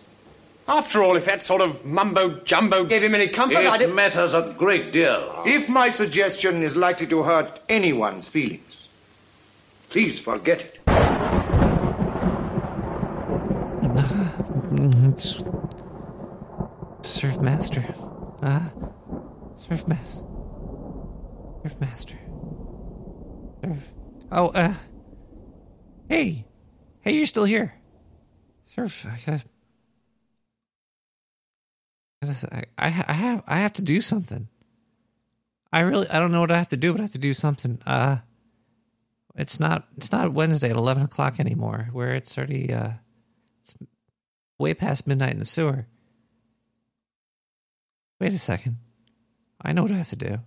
After all, if that sort of mumbo jumbo gave him any comfort, I It don't. matters a great deal. If my suggestion is likely to hurt anyone's feelings, please forget it. [SIGHS] Mm, Surf master. Ah, surf master. Surf master. Surf. Oh, uh. Hey, hey, you're still here. Surf. I gotta. I, I, I I have I have to do something. I really I don't know what I have to do, but I have to do something. Uh, it's not it's not Wednesday at eleven o'clock anymore, where it's already uh, it's way past midnight in the sewer. Wait a second. I know what I have to do.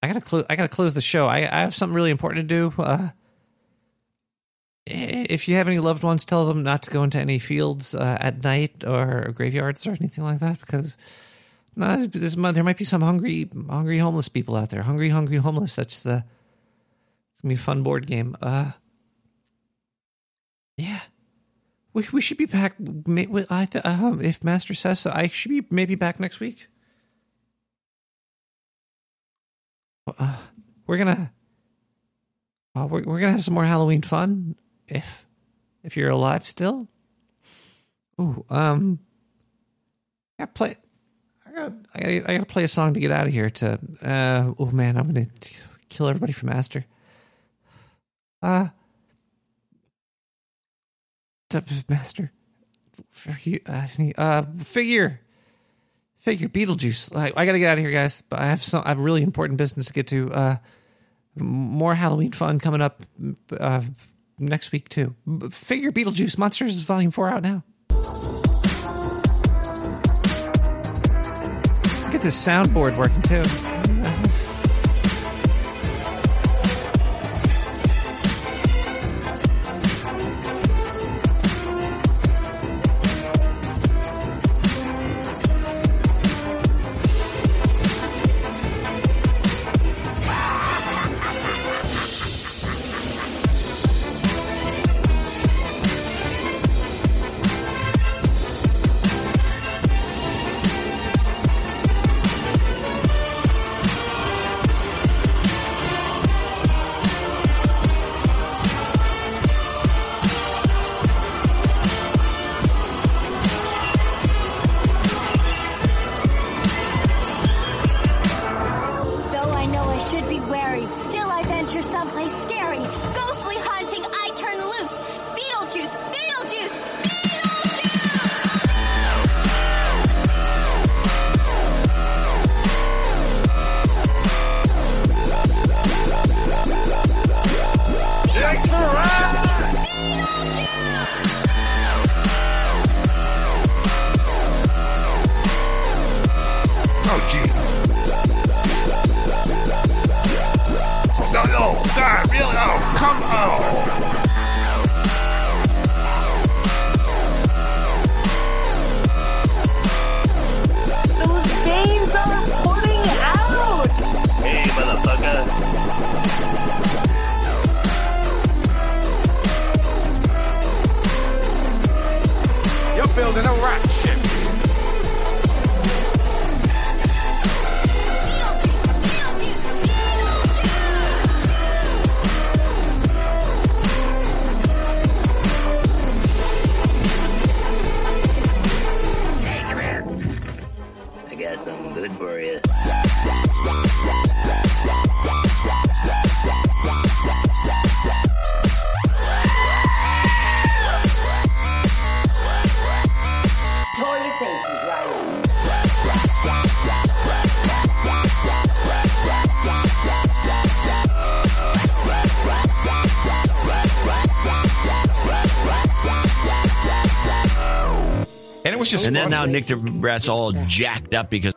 I gotta close. I gotta close the show. I, I have something really important to do. Uh, if you have any loved ones, tell them not to go into any fields uh, at night or graveyards or anything like that because there's, there might be some hungry, hungry homeless people out there. Hungry, hungry homeless. That's the. It's gonna be a fun board game. Uh, yeah. We, we should be back. I th- um, if Master says so, I should be maybe back next week. Uh, we're gonna uh, we're we're gonna have some more Halloween fun if if you're alive still. Ooh, um, I gotta play. I gotta, I gotta, I gotta play a song to get out of here. To uh, oh man, I'm gonna kill everybody for Master. Uh, to- Master, uh, uh, figure, figure, Beetlejuice. I, I gotta get out of here, guys. But I have some, I have really important business to get to. Uh, more Halloween fun coming up uh, next week too. Figure Beetlejuice Monsters Volume Four out now. Get this soundboard working too. Just And then now Nick the Rat's all jacked up because